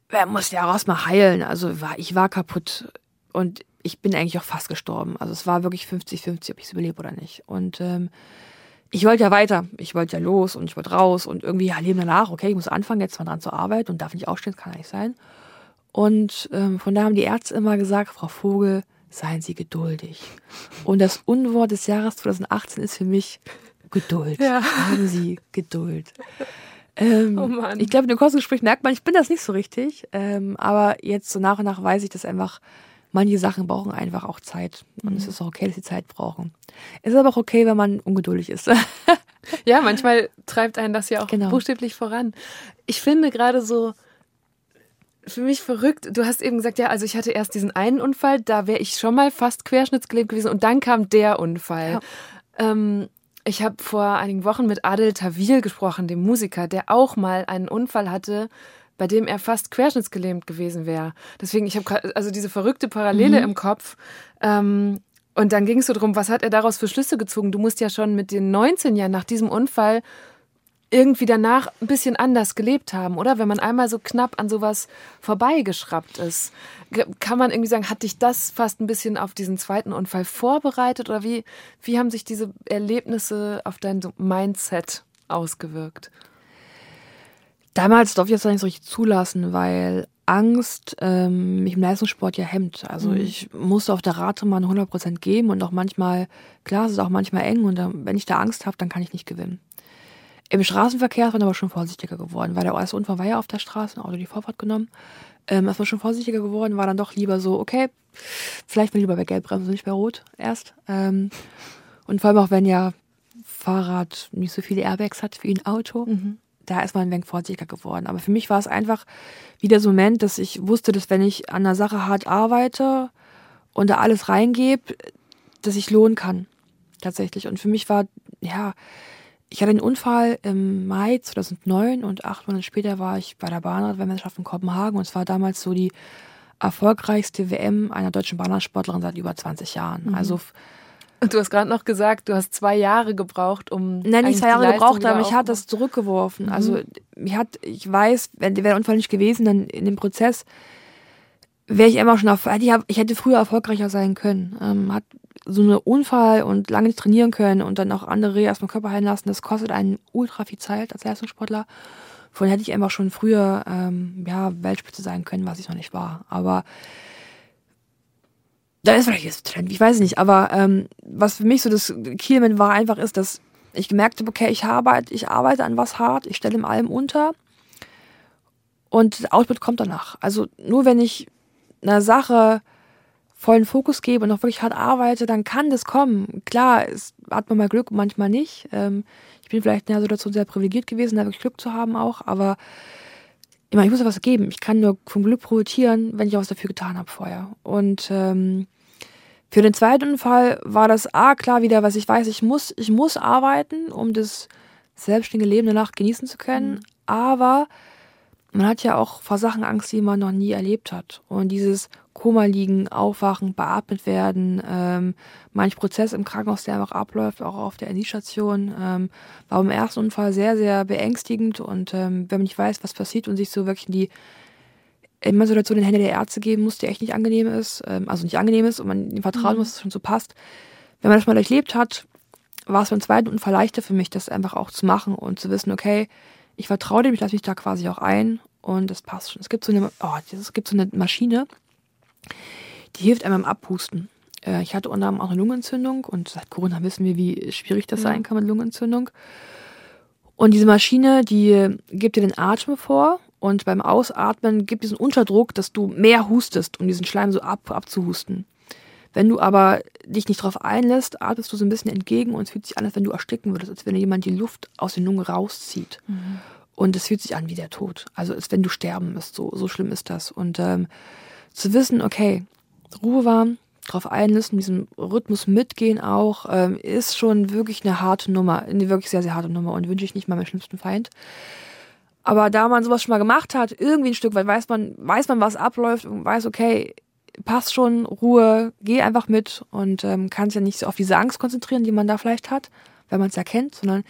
Er musste ja erst mal heilen. Also war, ich war kaputt und ich bin eigentlich auch fast gestorben. Also es war wirklich 50-50, ob ich es überlebe oder nicht. Und ähm, ich wollte ja weiter. Ich wollte ja los und ich wollte raus und irgendwie ja, Leben danach. Okay, ich muss anfangen, jetzt mal dran zu arbeiten und darf nicht aufstehen, das kann nicht sein. Und ähm, von da haben die Ärzte immer gesagt, Frau Vogel, seien Sie geduldig. Und das Unwort des Jahres 2018 ist für mich Geduld. Ja. Haben Sie Geduld. Ähm, oh Mann. Ich glaube, in dem Kostengespräch merkt man, ich bin das nicht so richtig. Ähm, aber jetzt so nach und nach weiß ich, dass einfach manche Sachen brauchen einfach auch Zeit. Und mhm. es ist auch okay, dass sie Zeit brauchen. Es ist aber auch okay, wenn man ungeduldig ist. ja, manchmal treibt einen das ja auch genau. buchstäblich voran. Ich finde gerade so, für mich verrückt. Du hast eben gesagt, ja, also ich hatte erst diesen einen Unfall, da wäre ich schon mal fast querschnittsgelähmt gewesen und dann kam der Unfall. Ja. Ähm, ich habe vor einigen Wochen mit Adel Tawil gesprochen, dem Musiker, der auch mal einen Unfall hatte, bei dem er fast querschnittsgelähmt gewesen wäre. Deswegen, ich habe also diese verrückte Parallele mhm. im Kopf. Ähm, und dann ging es so drum, was hat er daraus für Schlüsse gezogen? Du musst ja schon mit den 19 Jahren nach diesem Unfall irgendwie danach ein bisschen anders gelebt haben, oder? Wenn man einmal so knapp an sowas vorbeigeschraubt ist, kann man irgendwie sagen, hat dich das fast ein bisschen auf diesen zweiten Unfall vorbereitet oder wie, wie haben sich diese Erlebnisse auf dein Mindset ausgewirkt? Damals durfte ich das nicht so richtig zulassen, weil Angst ähm, mich im Leistungssport ja hemmt. Also mhm. ich musste auf der Rate mal 100% geben und auch manchmal, klar, es ist auch manchmal eng und dann, wenn ich da Angst habe, dann kann ich nicht gewinnen. Im Straßenverkehr ist man aber schon vorsichtiger geworden, weil der erste Unfall war ja auf der Straße, ein Auto die Vorfahrt genommen. Ähm, ist man schon vorsichtiger geworden, war dann doch lieber so, okay, vielleicht mal lieber bei Gelbbremse, nicht bei Rot erst. Ähm, und vor allem auch, wenn ja Fahrrad nicht so viele Airbags hat wie ein Auto, mhm. da ist man ein wenig vorsichtiger geworden. Aber für mich war es einfach wieder so ein Moment, dass ich wusste, dass wenn ich an einer Sache hart arbeite und da alles reingebe, dass ich lohnen kann. Tatsächlich. Und für mich war, ja, ich hatte einen Unfall im Mai 2009 und acht Monate später war ich bei der Bahnradweltmeisterschaft in Kopenhagen und es war damals so die erfolgreichste WM einer deutschen Bahnradsportlerin seit über 20 Jahren. Mhm. Also und du hast gerade noch gesagt, du hast zwei Jahre gebraucht, um. Nein, nicht zwei Jahre gebraucht, aber mich hat das zurückgeworfen. Mhm. Also, mich hat, ich weiß, wenn wäre der Unfall nicht gewesen, dann in dem Prozess wäre ich immer schon auf, ich hätte früher erfolgreicher sein können. Ähm, hat so eine Unfall und lange nicht trainieren können und dann auch andere erstmal Körper heilen lassen, das kostet einen ultra viel Zeit als Leistungssportler. Vorhin hätte ich einfach schon früher ähm, ja, Weltspitze sein können, was ich noch nicht war. Aber da ist vielleicht jetzt Trend, ich weiß nicht. Aber ähm, was für mich so das Key-Element war einfach ist, dass ich gemerkt habe, okay, ich arbeite, ich arbeite an was hart, ich stelle in allem unter und Output kommt danach. Also nur wenn ich einer Sache vollen Fokus gebe und auch wirklich hart arbeite, dann kann das kommen. Klar, es hat man mal Glück, manchmal nicht. Ähm, ich bin vielleicht in der Situation sehr privilegiert gewesen, da wirklich Glück zu haben auch, aber ich, meine, ich muss ja was geben. Ich kann nur vom Glück profitieren, wenn ich auch was dafür getan habe vorher. Und ähm, für den zweiten Fall war das A klar wieder, was ich weiß, ich muss, ich muss arbeiten, um das selbstständige Leben danach genießen zu können. Mhm. Aber man hat ja auch vor Sachen Angst, die man noch nie erlebt hat. Und dieses Koma liegen, aufwachen, beatmet werden, ähm, manch Prozess im Krankenhaus, der einfach abläuft, auch auf der NI-Station, ähm, war beim ersten Unfall sehr, sehr beängstigend. Und ähm, wenn man nicht weiß, was passiert und sich so wirklich in die immer Situation in den Hände der Ärzte geben muss, die echt nicht angenehm ist, ähm, also nicht angenehm ist und man ihm vertrauen mhm. muss, dass es schon so passt. Wenn man das mal durchlebt hat, war es beim zweiten Unfall leichter für mich, das einfach auch zu machen und zu wissen, okay, ich vertraue dem, ich lasse mich da quasi auch ein und das passt schon. Es gibt so eine, oh, es gibt so eine Maschine, die hilft einem beim Abhusten. Äh, ich hatte unter anderem auch eine Lungenentzündung und seit Corona wissen wir, wie schwierig das ja. sein kann mit Lungenentzündung. Und diese Maschine, die gibt dir den Atem vor und beim Ausatmen gibt diesen Unterdruck, dass du mehr hustest, um diesen Schleim so ab, abzuhusten. Wenn du aber dich nicht darauf einlässt, atmest du so ein bisschen entgegen und es fühlt sich an, als wenn du ersticken würdest, als wenn jemand die Luft aus den Lungen rauszieht. Mhm. Und es fühlt sich an wie der Tod. Also als wenn du sterben müsst. So, so schlimm ist das. Und ähm, zu wissen, okay, Ruhe warm, drauf einlassen, diesem Rhythmus mitgehen auch, ähm, ist schon wirklich eine harte Nummer. Eine wirklich sehr, sehr harte Nummer und wünsche ich nicht mal meinem schlimmsten Feind. Aber da man sowas schon mal gemacht hat, irgendwie ein Stück weit weiß man, weiß man, was abläuft und weiß, okay, passt schon, Ruhe, geh einfach mit und ähm, kann sich ja nicht so auf diese Angst konzentrieren, die man da vielleicht hat, weil man es erkennt, sondern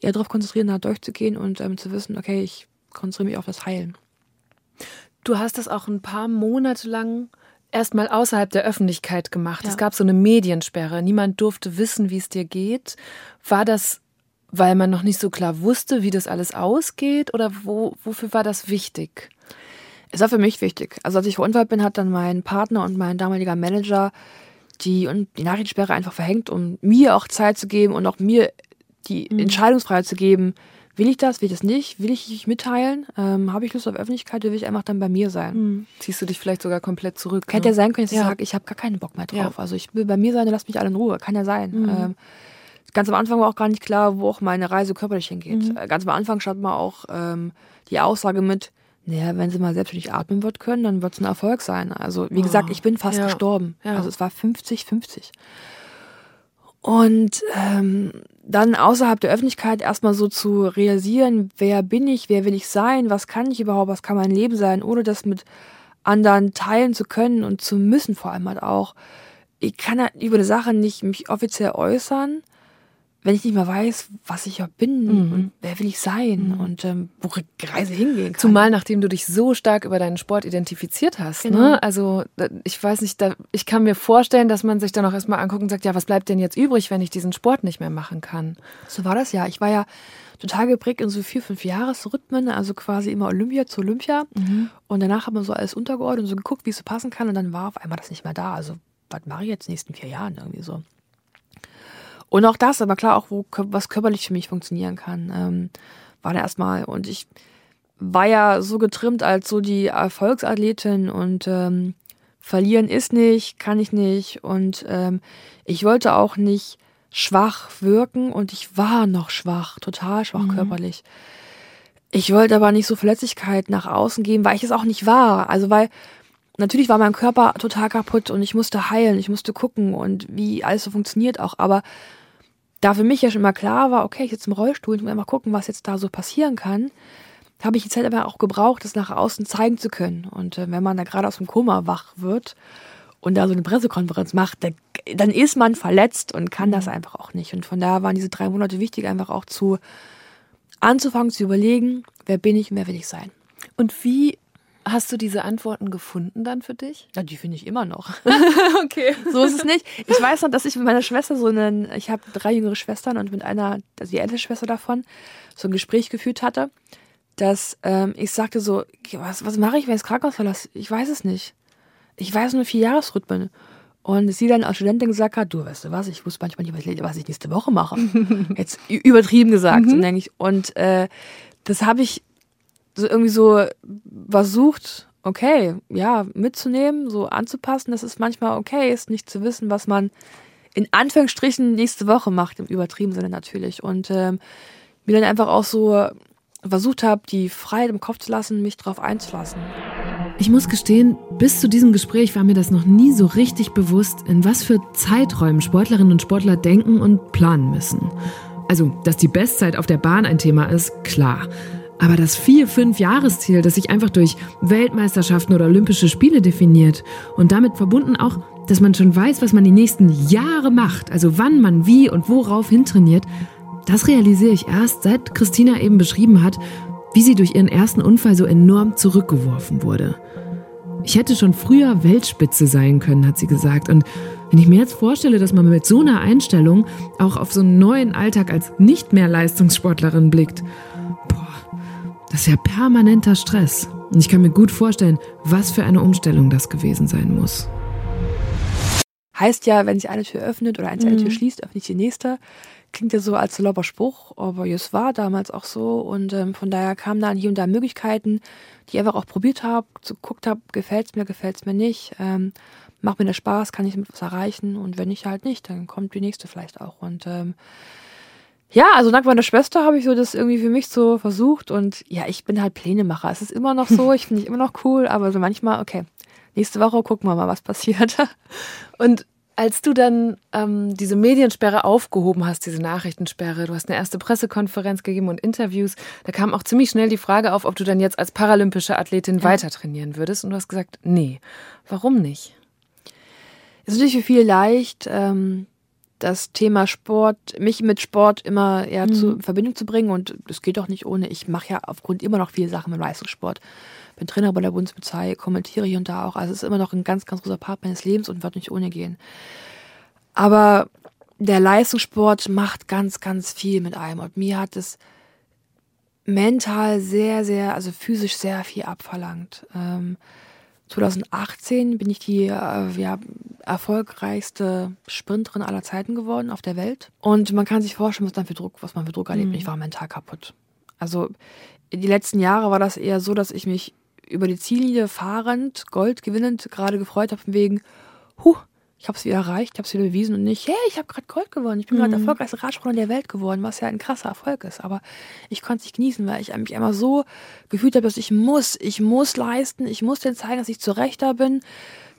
eher darauf konzentrieren, da durchzugehen und ähm, zu wissen, okay, ich konzentriere mich auf das Heilen. Du hast das auch ein paar Monate lang erstmal außerhalb der Öffentlichkeit gemacht. Ja. Es gab so eine Mediensperre. Niemand durfte wissen, wie es dir geht. War das, weil man noch nicht so klar wusste, wie das alles ausgeht? Oder wo, wofür war das wichtig? Es war für mich wichtig. Also als ich verunfallt bin, hat dann mein Partner und mein damaliger Manager die, und die Nachrichtensperre einfach verhängt, um mir auch Zeit zu geben und auch mir die mhm. Entscheidungsfreiheit zu geben. Will ich das, will ich das nicht? Will ich mich mitteilen? Ähm, Habe ich Lust auf Öffentlichkeit oder will ich einfach dann bei mir sein? Mhm. Ziehst du dich vielleicht sogar komplett zurück? Hätte ne? ja sein können, dass ja. ich sage, ich habe gar keinen Bock mehr drauf. Ja. Also ich will bei mir sein, lass mich alle in Ruhe. Kann ja sein. Mhm. Ähm, ganz am Anfang war auch gar nicht klar, wo auch meine Reise körperlich hingeht. Mhm. Äh, ganz am Anfang stand mal auch ähm, die Aussage mit, naja, wenn sie mal selbstständig atmen wird können, dann wird es ein Erfolg sein. Also, wie oh, gesagt, ich bin fast ja, gestorben. Ja. Also es war 50-50. Und ähm, dann außerhalb der Öffentlichkeit erstmal so zu realisieren, wer bin ich, wer will ich sein, was kann ich überhaupt, was kann mein Leben sein, ohne das mit anderen teilen zu können und zu müssen vor allem halt auch. Ich kann halt über eine Sache nicht mich offiziell äußern, wenn ich nicht mehr weiß, was ich bin mhm. und wer will ich sein mhm. und ähm, wo die Reise hingehen kann. Zumal nachdem du dich so stark über deinen Sport identifiziert hast. Ne? Genau. Ne? Also ich weiß nicht, da, ich kann mir vorstellen, dass man sich dann auch erstmal anguckt und sagt, ja, was bleibt denn jetzt übrig, wenn ich diesen Sport nicht mehr machen kann? So war das ja. Ich war ja total geprägt in so vier, fünf Jahresrhythmen, also quasi immer Olympia zu Olympia. Mhm. Und danach hat man so alles untergeordnet und so geguckt, wie es so passen kann. Und dann war auf einmal das nicht mehr da. Also was mache ich jetzt in den nächsten vier Jahren irgendwie so? Und auch das, aber klar, auch wo, was körperlich für mich funktionieren kann, ähm, war da erstmal. Und ich war ja so getrimmt als so die Erfolgsathletin und ähm, verlieren ist nicht, kann ich nicht. Und ähm, ich wollte auch nicht schwach wirken und ich war noch schwach, total schwach mhm. körperlich. Ich wollte aber nicht so Verletzlichkeit nach außen geben, weil ich es auch nicht war. Also weil natürlich war mein Körper total kaputt und ich musste heilen, ich musste gucken und wie alles so funktioniert auch. Aber da für mich ja schon mal klar war, okay, ich sitze im Rollstuhl, ich muss mal gucken, was jetzt da so passieren kann, habe ich die Zeit aber auch gebraucht, das nach außen zeigen zu können. Und äh, wenn man da gerade aus dem Koma wach wird und da so eine Pressekonferenz macht, da, dann ist man verletzt und kann das mhm. einfach auch nicht. Und von daher waren diese drei Monate wichtig, einfach auch zu anzufangen zu überlegen, wer bin ich und wer will ich sein. Und wie Hast du diese Antworten gefunden dann für dich? Ja, die finde ich immer noch. okay. So ist es nicht. Ich weiß noch, dass ich mit meiner Schwester so einen, ich habe drei jüngere Schwestern und mit einer, also die ältere Schwester davon, so ein Gespräch geführt hatte, dass ähm, ich sagte so, was, was mache ich, wenn ich das Krankenhaus verlasse? Ich weiß es nicht. Ich weiß nur vier Jahresrhythmen. Und sie dann als Studentin gesagt hat, du weißt du was, ich wusste manchmal nicht, was ich nächste Woche mache. Jetzt übertrieben gesagt, mhm. denke ich. Und äh, das habe ich irgendwie so versucht, okay, ja, mitzunehmen, so anzupassen, dass es manchmal okay ist, nicht zu wissen, was man in Anführungsstrichen nächste Woche macht, im übertriebenen Sinne natürlich. Und ähm, mir dann einfach auch so versucht habe, die Freiheit im Kopf zu lassen, mich darauf einzulassen. Ich muss gestehen, bis zu diesem Gespräch war mir das noch nie so richtig bewusst, in was für Zeiträumen Sportlerinnen und Sportler denken und planen müssen. Also, dass die Bestzeit auf der Bahn ein Thema ist, klar. Aber das Vier-Fünf-Jahresziel, das sich einfach durch Weltmeisterschaften oder Olympische Spiele definiert und damit verbunden auch, dass man schon weiß, was man die nächsten Jahre macht, also wann man wie und worauf hintrainiert, das realisiere ich erst, seit Christina eben beschrieben hat, wie sie durch ihren ersten Unfall so enorm zurückgeworfen wurde. Ich hätte schon früher Weltspitze sein können, hat sie gesagt. Und wenn ich mir jetzt vorstelle, dass man mit so einer Einstellung auch auf so einen neuen Alltag als nicht mehr Leistungssportlerin blickt, das ist ja permanenter Stress. Und ich kann mir gut vorstellen, was für eine Umstellung das gewesen sein muss. Heißt ja, wenn sich eine Tür öffnet oder eine mhm. Tür schließt, öffnet sich die nächste. Klingt ja so als saloper Spruch, aber es war damals auch so. Und ähm, von daher kamen dann hier und da Möglichkeiten, die ich einfach auch probiert habe, geguckt habe, gefällt es mir, gefällt es mir nicht. Ähm, macht mir das Spaß, kann ich damit was erreichen. Und wenn nicht, halt nicht, dann kommt die nächste vielleicht auch. Und ähm, ja, also dank meiner Schwester habe ich so das irgendwie für mich so versucht. Und ja, ich bin halt Plänemacher. Es ist immer noch so, ich finde ich immer noch cool, aber so manchmal, okay, nächste Woche gucken wir mal, was passiert. Und als du dann ähm, diese Mediensperre aufgehoben hast, diese Nachrichtensperre, du hast eine erste Pressekonferenz gegeben und Interviews, da kam auch ziemlich schnell die Frage auf, ob du dann jetzt als paralympische Athletin ja. weiter trainieren würdest. Und du hast gesagt, nee. Warum nicht? Es ist natürlich für viele leicht, ähm, das Thema Sport, mich mit Sport immer eher mhm. zu, in Verbindung zu bringen. Und das geht auch nicht ohne. Ich mache ja aufgrund immer noch viele Sachen mit Leistungssport bin Trainer bei der Bundespolizei, kommentiere hier und da auch. Also es ist immer noch ein ganz, ganz großer Part meines Lebens und wird nicht ohne gehen. Aber der Leistungssport macht ganz, ganz viel mit einem. Und mir hat es mental sehr, sehr, also physisch sehr viel abverlangt. Ähm, 2018 bin ich die äh, ja, erfolgreichste Sprinterin aller Zeiten geworden auf der Welt. Und man kann sich vorstellen, was dann für Druck, was man für Druck erlebt. Mhm. Ich war mental kaputt. Also die letzten Jahre war das eher so, dass ich mich über die Ziellinie fahrend, Gold gewinnend, gerade gefreut habe, von wegen, huh, ich habe es wieder erreicht, ich habe es wieder bewiesen und nicht, hey, ich habe gerade Gold gewonnen, ich bin mhm. gerade erfolgreichste Radsportler der Welt geworden, was ja ein krasser Erfolg ist. Aber ich konnte es nicht genießen, weil ich mich einmal so gefühlt habe, dass ich muss, ich muss leisten, ich muss denen zeigen, dass ich zurechter bin.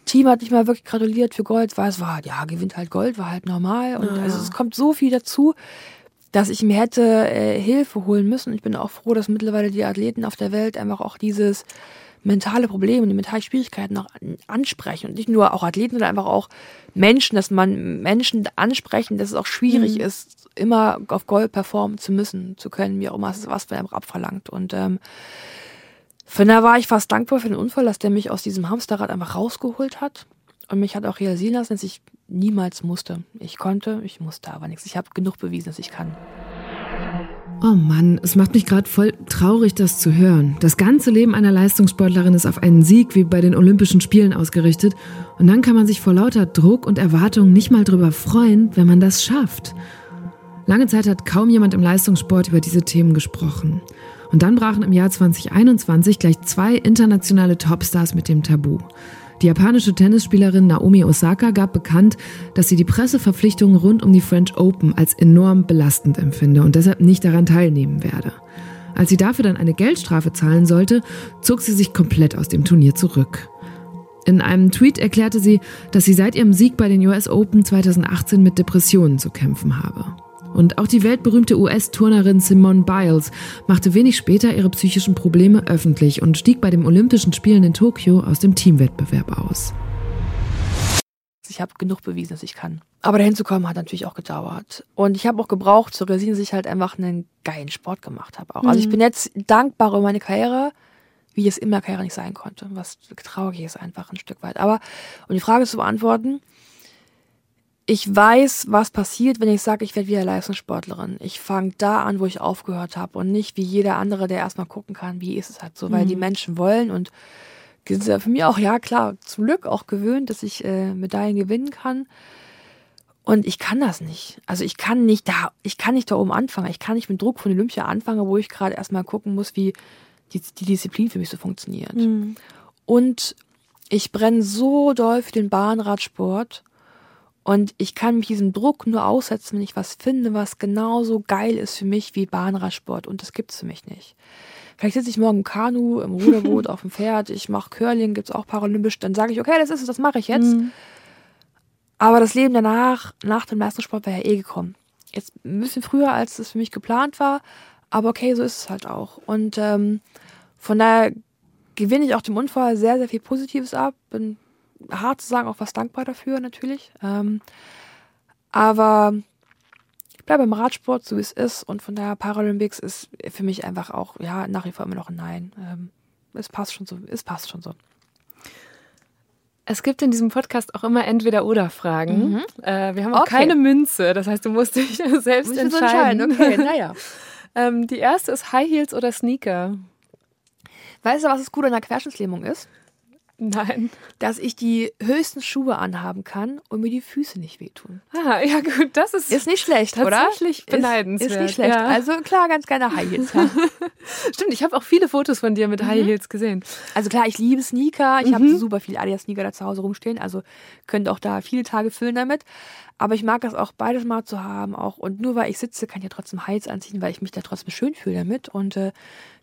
Team hat nicht mal wirklich gratuliert für Gold, weil es war, ja, gewinnt halt Gold, war halt normal. Und ja. also es kommt so viel dazu, dass ich mir hätte äh, Hilfe holen müssen. Ich bin auch froh, dass mittlerweile die Athleten auf der Welt einfach auch dieses mentale Probleme und die mentalen Schwierigkeiten auch ansprechen. Und nicht nur auch Athleten, sondern einfach auch Menschen, dass man Menschen ansprechen, dass es auch schwierig mhm. ist, immer auf Gold performen zu müssen, zu können, wie auch immer es ist, was von einem abverlangt. Und ähm, von da war ich fast dankbar für den Unfall, dass der mich aus diesem Hamsterrad einfach rausgeholt hat. Und mich hat auch realisieren lassen, dass ich niemals musste. Ich konnte, ich musste aber nichts. Ich habe genug bewiesen, dass ich kann. Oh Mann, es macht mich gerade voll traurig, das zu hören. Das ganze Leben einer Leistungssportlerin ist auf einen Sieg wie bei den Olympischen Spielen ausgerichtet. Und dann kann man sich vor lauter Druck und Erwartung nicht mal drüber freuen, wenn man das schafft. Lange Zeit hat kaum jemand im Leistungssport über diese Themen gesprochen. Und dann brachen im Jahr 2021 gleich zwei internationale Topstars mit dem Tabu. Die japanische Tennisspielerin Naomi Osaka gab bekannt, dass sie die Presseverpflichtungen rund um die French Open als enorm belastend empfinde und deshalb nicht daran teilnehmen werde. Als sie dafür dann eine Geldstrafe zahlen sollte, zog sie sich komplett aus dem Turnier zurück. In einem Tweet erklärte sie, dass sie seit ihrem Sieg bei den US Open 2018 mit Depressionen zu kämpfen habe. Und auch die weltberühmte US-Turnerin Simone Biles machte wenig später ihre psychischen Probleme öffentlich und stieg bei den Olympischen Spielen in Tokio aus dem Teamwettbewerb aus. Ich habe genug bewiesen, dass ich kann. Aber dahin zu kommen hat natürlich auch gedauert. Und ich habe auch gebraucht zu realisieren, dass ich halt einfach einen geilen Sport gemacht habe. Also ich mhm. bin jetzt dankbar über meine Karriere, wie es in meiner Karriere nicht sein konnte. Was traurig ist einfach ein Stück weit. Aber um die Frage zu beantworten, ich weiß, was passiert, wenn ich sage, ich werde wieder Leistungssportlerin. Ich fange da an, wo ich aufgehört habe und nicht wie jeder andere, der erstmal gucken kann, wie ist es halt so, weil die mhm. Menschen wollen und die sind ja für mich auch, ja klar, zum Glück auch gewöhnt, dass ich äh, Medaillen gewinnen kann. Und ich kann das nicht. Also ich kann nicht da, ich kann nicht da oben anfangen. Ich kann nicht mit Druck von Olympia anfangen, wo ich gerade erstmal gucken muss, wie die, die Disziplin für mich so funktioniert. Mhm. Und ich brenne so doll für den Bahnradsport und ich kann mich diesem Druck nur aussetzen, wenn ich was finde, was genauso geil ist für mich wie Bahnradsport. Und das gibt es für mich nicht. Vielleicht sitze ich morgen im Kanu, im Ruderboot, auf dem Pferd, ich mache Curling, gibt es auch paralympisch. Dann sage ich, okay, das ist es, das mache ich jetzt. Mhm. Aber das Leben danach, nach dem Leistungssport, wäre ja eh gekommen. Jetzt ein bisschen früher, als es für mich geplant war. Aber okay, so ist es halt auch. Und ähm, von daher gewinne ich auch dem Unfall sehr, sehr viel Positives ab. Bin hart zu sagen, auch was dankbar dafür natürlich. Ähm, aber ich bleibe im Radsport, so wie es ist. Und von daher Paralympics ist für mich einfach auch, ja, nach wie vor immer noch ein Nein. Ähm, es passt schon so, es passt schon so. Es gibt in diesem Podcast auch immer entweder oder Fragen. Mhm. Äh, wir haben auch okay. keine Münze, das heißt, du musst dich selbst entscheiden. entscheiden. Okay, naja. ähm, die erste ist High Heels oder Sneaker. Weißt du, was das Coole an der Querschnittslähmung ist? Nein. Dass ich die höchsten Schuhe anhaben kann und mir die Füße nicht wehtun. Ah, ja gut, das ist ist nicht schlecht, tatsächlich oder? beneidenswert. Ist, ist nicht schlecht. Ja. Also klar, ganz gerne High Heels. Ja. Stimmt, ich habe auch viele Fotos von dir mit mhm. High Heels gesehen. Also klar, ich liebe Sneaker. Ich mhm. habe super viele Adidas Sneaker da zu Hause rumstehen. Also könnt auch da viele Tage füllen damit. Aber ich mag es auch beides mal zu haben. Auch und nur weil ich sitze, kann ich ja trotzdem Heiz anziehen, weil ich mich da trotzdem schön fühle damit. Und äh,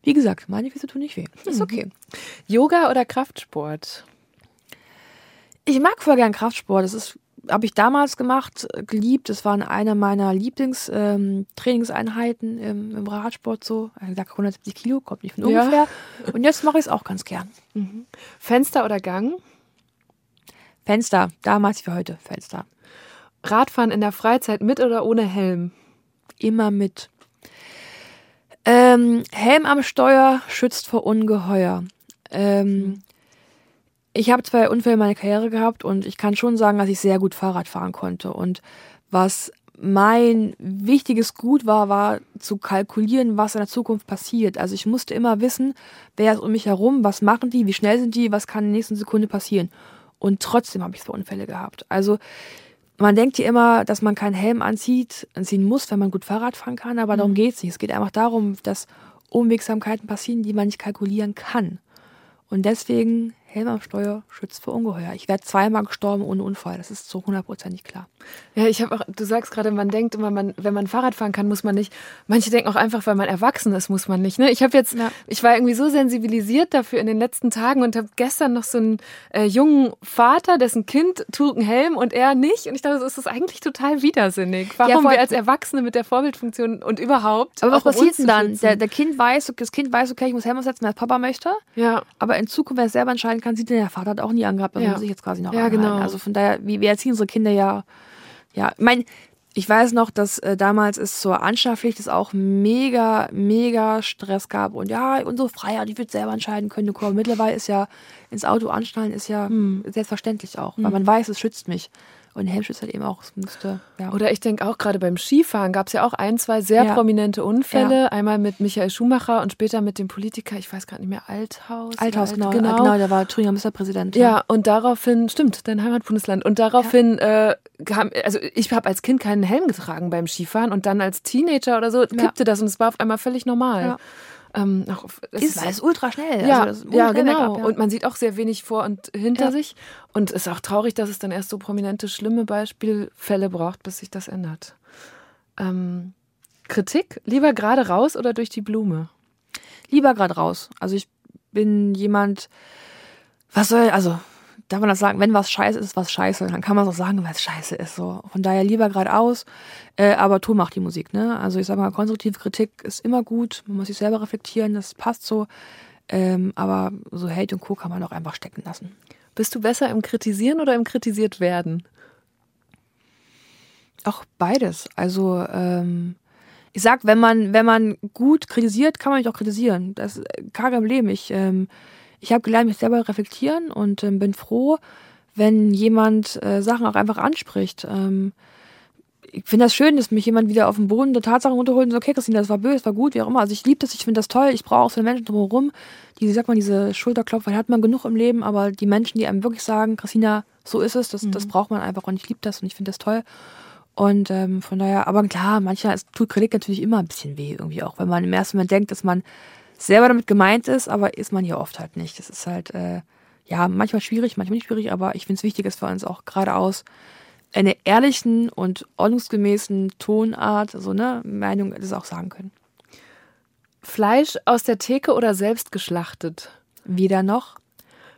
wie gesagt, meine Füße tun nicht weh. Ist mhm. okay. Yoga oder Kraftsport? Ich mag voll gern Kraftsport. Das ist habe ich damals gemacht, geliebt. Das war eine meiner Lieblingstrainingseinheiten ähm, im, im, Radsport so. Ich gesagt, 170 Kilo, kommt nicht von ungefähr. Ja. Und jetzt mache ich es auch ganz gern. Mhm. Fenster oder Gang? Fenster, damals wie heute, Fenster. Radfahren in der Freizeit mit oder ohne Helm? Immer mit. Ähm, Helm am Steuer schützt vor Ungeheuer. Ähm, ich habe zwei Unfälle in meiner Karriere gehabt und ich kann schon sagen, dass ich sehr gut Fahrrad fahren konnte. Und was mein wichtiges Gut war, war zu kalkulieren, was in der Zukunft passiert. Also ich musste immer wissen, wer ist um mich herum, was machen die, wie schnell sind die, was kann in der nächsten Sekunde passieren. Und trotzdem habe ich zwei Unfälle gehabt. Also man denkt ja immer, dass man keinen Helm anzieht, anziehen muss, wenn man gut Fahrrad fahren kann, aber mhm. darum geht es nicht. Es geht einfach darum, dass Unwegsamkeiten passieren, die man nicht kalkulieren kann. Und deswegen Helm am Steuer schützt vor Ungeheuer. Ich werde zweimal gestorben ohne Unfall. Das ist so hundertprozentig klar. Ja, ich habe auch, du sagst gerade, man denkt immer, man, wenn man Fahrrad fahren kann, muss man nicht. Manche denken auch einfach, weil man erwachsen ist, muss man nicht. Ne? Ich habe jetzt, ja. ich war irgendwie so sensibilisiert dafür in den letzten Tagen und habe gestern noch so einen äh, jungen Vater, dessen Kind trug einen Helm und er nicht. Und ich dachte, das ist eigentlich total widersinnig. Warum ja, wir als Erwachsene mit der Vorbildfunktion und überhaupt. Aber was passiert denn dann? Der, der, Kind weiß, das Kind weiß, okay, ich muss Helm setzen, weil Papa möchte. Ja. Aber in Zukunft, wenn er selber entscheiden kann, sieht der Vater hat auch nie angehabt, das ja. muss ich jetzt quasi noch Ja, anhalten. genau. Also von daher, wie, wir erziehen unsere Kinder ja, ja, ich meine, ich weiß noch, dass äh, damals es zur Anschaffpflicht es auch mega, mega Stress gab und ja, unsere Freiheit, die wird selber entscheiden können. Aber mittlerweile ist ja ins Auto anschnallen ist ja hm. selbstverständlich auch, weil hm. man weiß, es schützt mich. Und Helmschutz halt eben auch. Es müsste, ja. Oder ich denke auch gerade beim Skifahren gab es ja auch ein, zwei sehr ja. prominente Unfälle. Ja. Einmal mit Michael Schumacher und später mit dem Politiker, ich weiß gerade nicht mehr, Althaus. Althaus, genau. genau. genau der war Thüringer Ministerpräsident. Ja. ja, und daraufhin, stimmt, dein Heimatbundesland. Und daraufhin, äh, kam, also ich habe als Kind keinen Helm getragen beim Skifahren und dann als Teenager oder so kippte das und es war auf einmal völlig normal. Ähm, auch, ist, ist ultra schnell. Ja, also ja genau. Ab, ja. Und man sieht auch sehr wenig vor und hinter ja. sich. Und es ist auch traurig, dass es dann erst so prominente, schlimme Beispielfälle braucht, bis sich das ändert. Ähm, Kritik? Lieber gerade raus oder durch die Blume? Lieber gerade raus. Also ich bin jemand, was soll, also darf man das sagen, wenn was scheiße ist, was scheiße. Dann kann man es auch sagen, es scheiße ist. So. Von daher lieber geradeaus, äh, aber Ton macht die Musik. Ne? Also ich sage mal, konstruktive Kritik ist immer gut. Man muss sich selber reflektieren, das passt so. Ähm, aber so Hate und Co. kann man auch einfach stecken lassen. Bist du besser im Kritisieren oder im Kritisiert werden? Auch beides. Also ähm, ich sag, wenn man, wenn man gut kritisiert, kann man mich auch kritisieren. Das ist kein Problem. Ich ähm, ich habe gelernt, mich selber reflektieren und ähm, bin froh, wenn jemand äh, Sachen auch einfach anspricht. Ähm, ich finde das schön, dass mich jemand wieder auf den Boden der Tatsachen unterholt und sagt, okay, Christine, das war böse, das war gut, wie auch immer. Also ich liebe das, ich finde das toll. Ich brauche auch so Menschen drumherum, die, sag mal, diese Schulterklopfer, die hat man genug im Leben, aber die Menschen, die einem wirklich sagen, Christina, so ist es, das, mhm. das braucht man einfach und ich liebe das und ich finde das toll. Und ähm, von daher, aber klar, manchmal es tut Kritik natürlich immer ein bisschen weh, irgendwie auch, wenn man im ersten Moment denkt, dass man selber damit gemeint ist, aber ist man hier oft halt nicht. Das ist halt, äh, ja, manchmal schwierig, manchmal nicht schwierig, aber ich finde es wichtig, dass wir uns auch geradeaus eine ehrlichen und ordnungsgemäßen Tonart, so ne, Meinung, das auch sagen können. Fleisch aus der Theke oder selbst geschlachtet? Weder noch.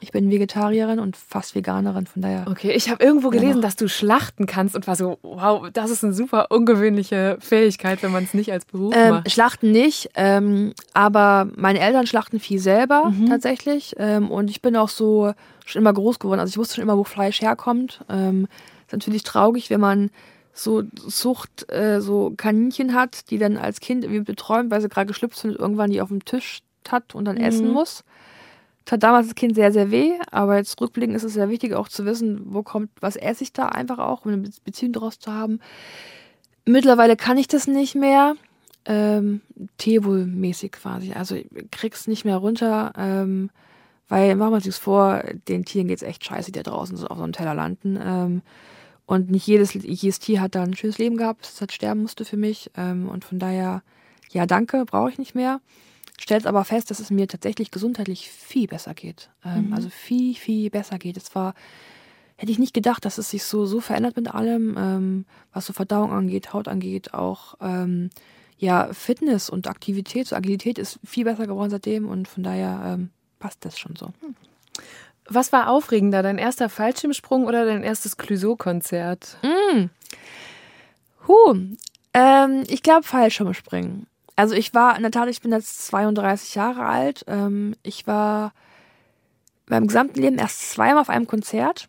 Ich bin Vegetarierin und fast Veganerin, von daher. Okay, ich habe irgendwo gelesen, ja dass du schlachten kannst und war so, wow, das ist eine super ungewöhnliche Fähigkeit, wenn man es nicht als Beruf ähm, macht. Schlachten nicht, ähm, aber meine Eltern schlachten viel selber mhm. tatsächlich. Ähm, und ich bin auch so schon immer groß geworden. Also ich wusste schon immer, wo Fleisch herkommt. Ähm, ist natürlich traurig, wenn man so Zucht, äh, so Kaninchen hat, die dann als Kind irgendwie beträumt, weil sie gerade geschlüpft sind und irgendwann die auf dem Tisch hat und dann mhm. essen muss. Hat damals das Kind sehr, sehr weh, aber jetzt rückblickend ist es sehr wichtig auch zu wissen, wo kommt, was esse ich da einfach auch, um eine Beziehung daraus zu haben. Mittlerweile kann ich das nicht mehr. Ähm, Tebul-mäßig quasi. Also ich krieg's nicht mehr runter. Ähm, weil, machen wir uns vor, den Tieren geht's echt scheiße, die da draußen so auf so einem Teller landen. Ähm, und nicht jedes, jedes Tier hat da ein schönes Leben gehabt, das hat sterben musste für mich. Ähm, und von daher, ja, danke, brauche ich nicht mehr. Stellt aber fest, dass es mir tatsächlich gesundheitlich viel besser geht. Ähm, mhm. Also viel, viel besser geht. Es war, hätte ich nicht gedacht, dass es sich so, so verändert mit allem, ähm, was so Verdauung angeht, Haut angeht, auch ähm, ja, Fitness und Aktivität, so Agilität ist viel besser geworden seitdem und von daher ähm, passt das schon so. Hm. Was war aufregender, dein erster Fallschirmsprung oder dein erstes Clouseau-Konzert? Mm. Huh. Ähm, ich glaube Fallschirmspringen. Also ich war, in der Tat, ich bin jetzt 32 Jahre alt. Ähm, ich war beim gesamten Leben erst zweimal auf einem Konzert.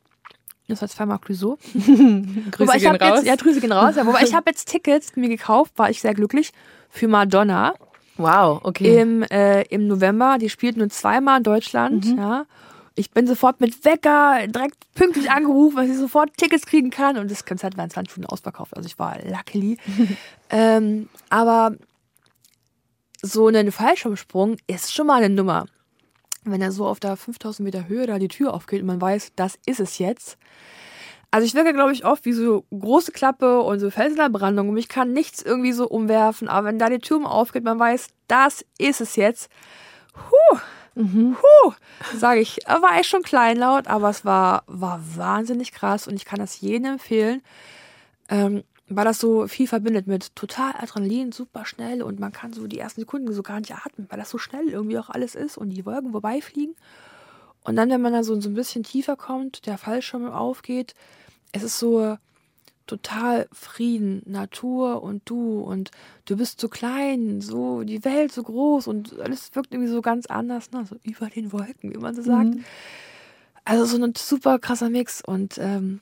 Das war zweimal Clouseau. Grüße gehen raus. Jetzt, ja, Grüße gehen raus. Ja, wobei ich habe jetzt Tickets mir gekauft, war ich sehr glücklich, für Madonna. Wow, okay. Im, äh, im November. Die spielt nur zweimal in Deutschland. Mhm. Ja. Ich bin sofort mit Wecker direkt pünktlich angerufen, dass ich sofort Tickets kriegen kann. Und das Konzert war in 20 Stunden ausverkauft. Also ich war luckily. ähm, aber so ein Fallschirmsprung ist schon mal eine Nummer. Wenn er so auf der 5000 Meter Höhe da die Tür aufgeht und man weiß, das ist es jetzt. Also ich wirke, glaube ich, oft wie so große Klappe und so Felsenbrandung und mich kann nichts irgendwie so umwerfen. Aber wenn da die Tür aufgeht, man weiß, das ist es jetzt. Huh, Mhm. Huh, sage ich, war ich schon kleinlaut, aber es war, war wahnsinnig krass und ich kann das jedem empfehlen, ähm, weil das so viel verbindet mit total Adrenalin, super schnell und man kann so die ersten Sekunden so gar nicht atmen, weil das so schnell irgendwie auch alles ist und die Wolken vorbeifliegen. Und dann, wenn man da so, so ein bisschen tiefer kommt, der Fallschirm aufgeht, es ist so, total Frieden, Natur und du und du bist so klein, so die Welt so groß und alles wirkt irgendwie so ganz anders, ne? so über den Wolken, wie man so sagt. Mhm. Also so ein super krasser Mix und ähm,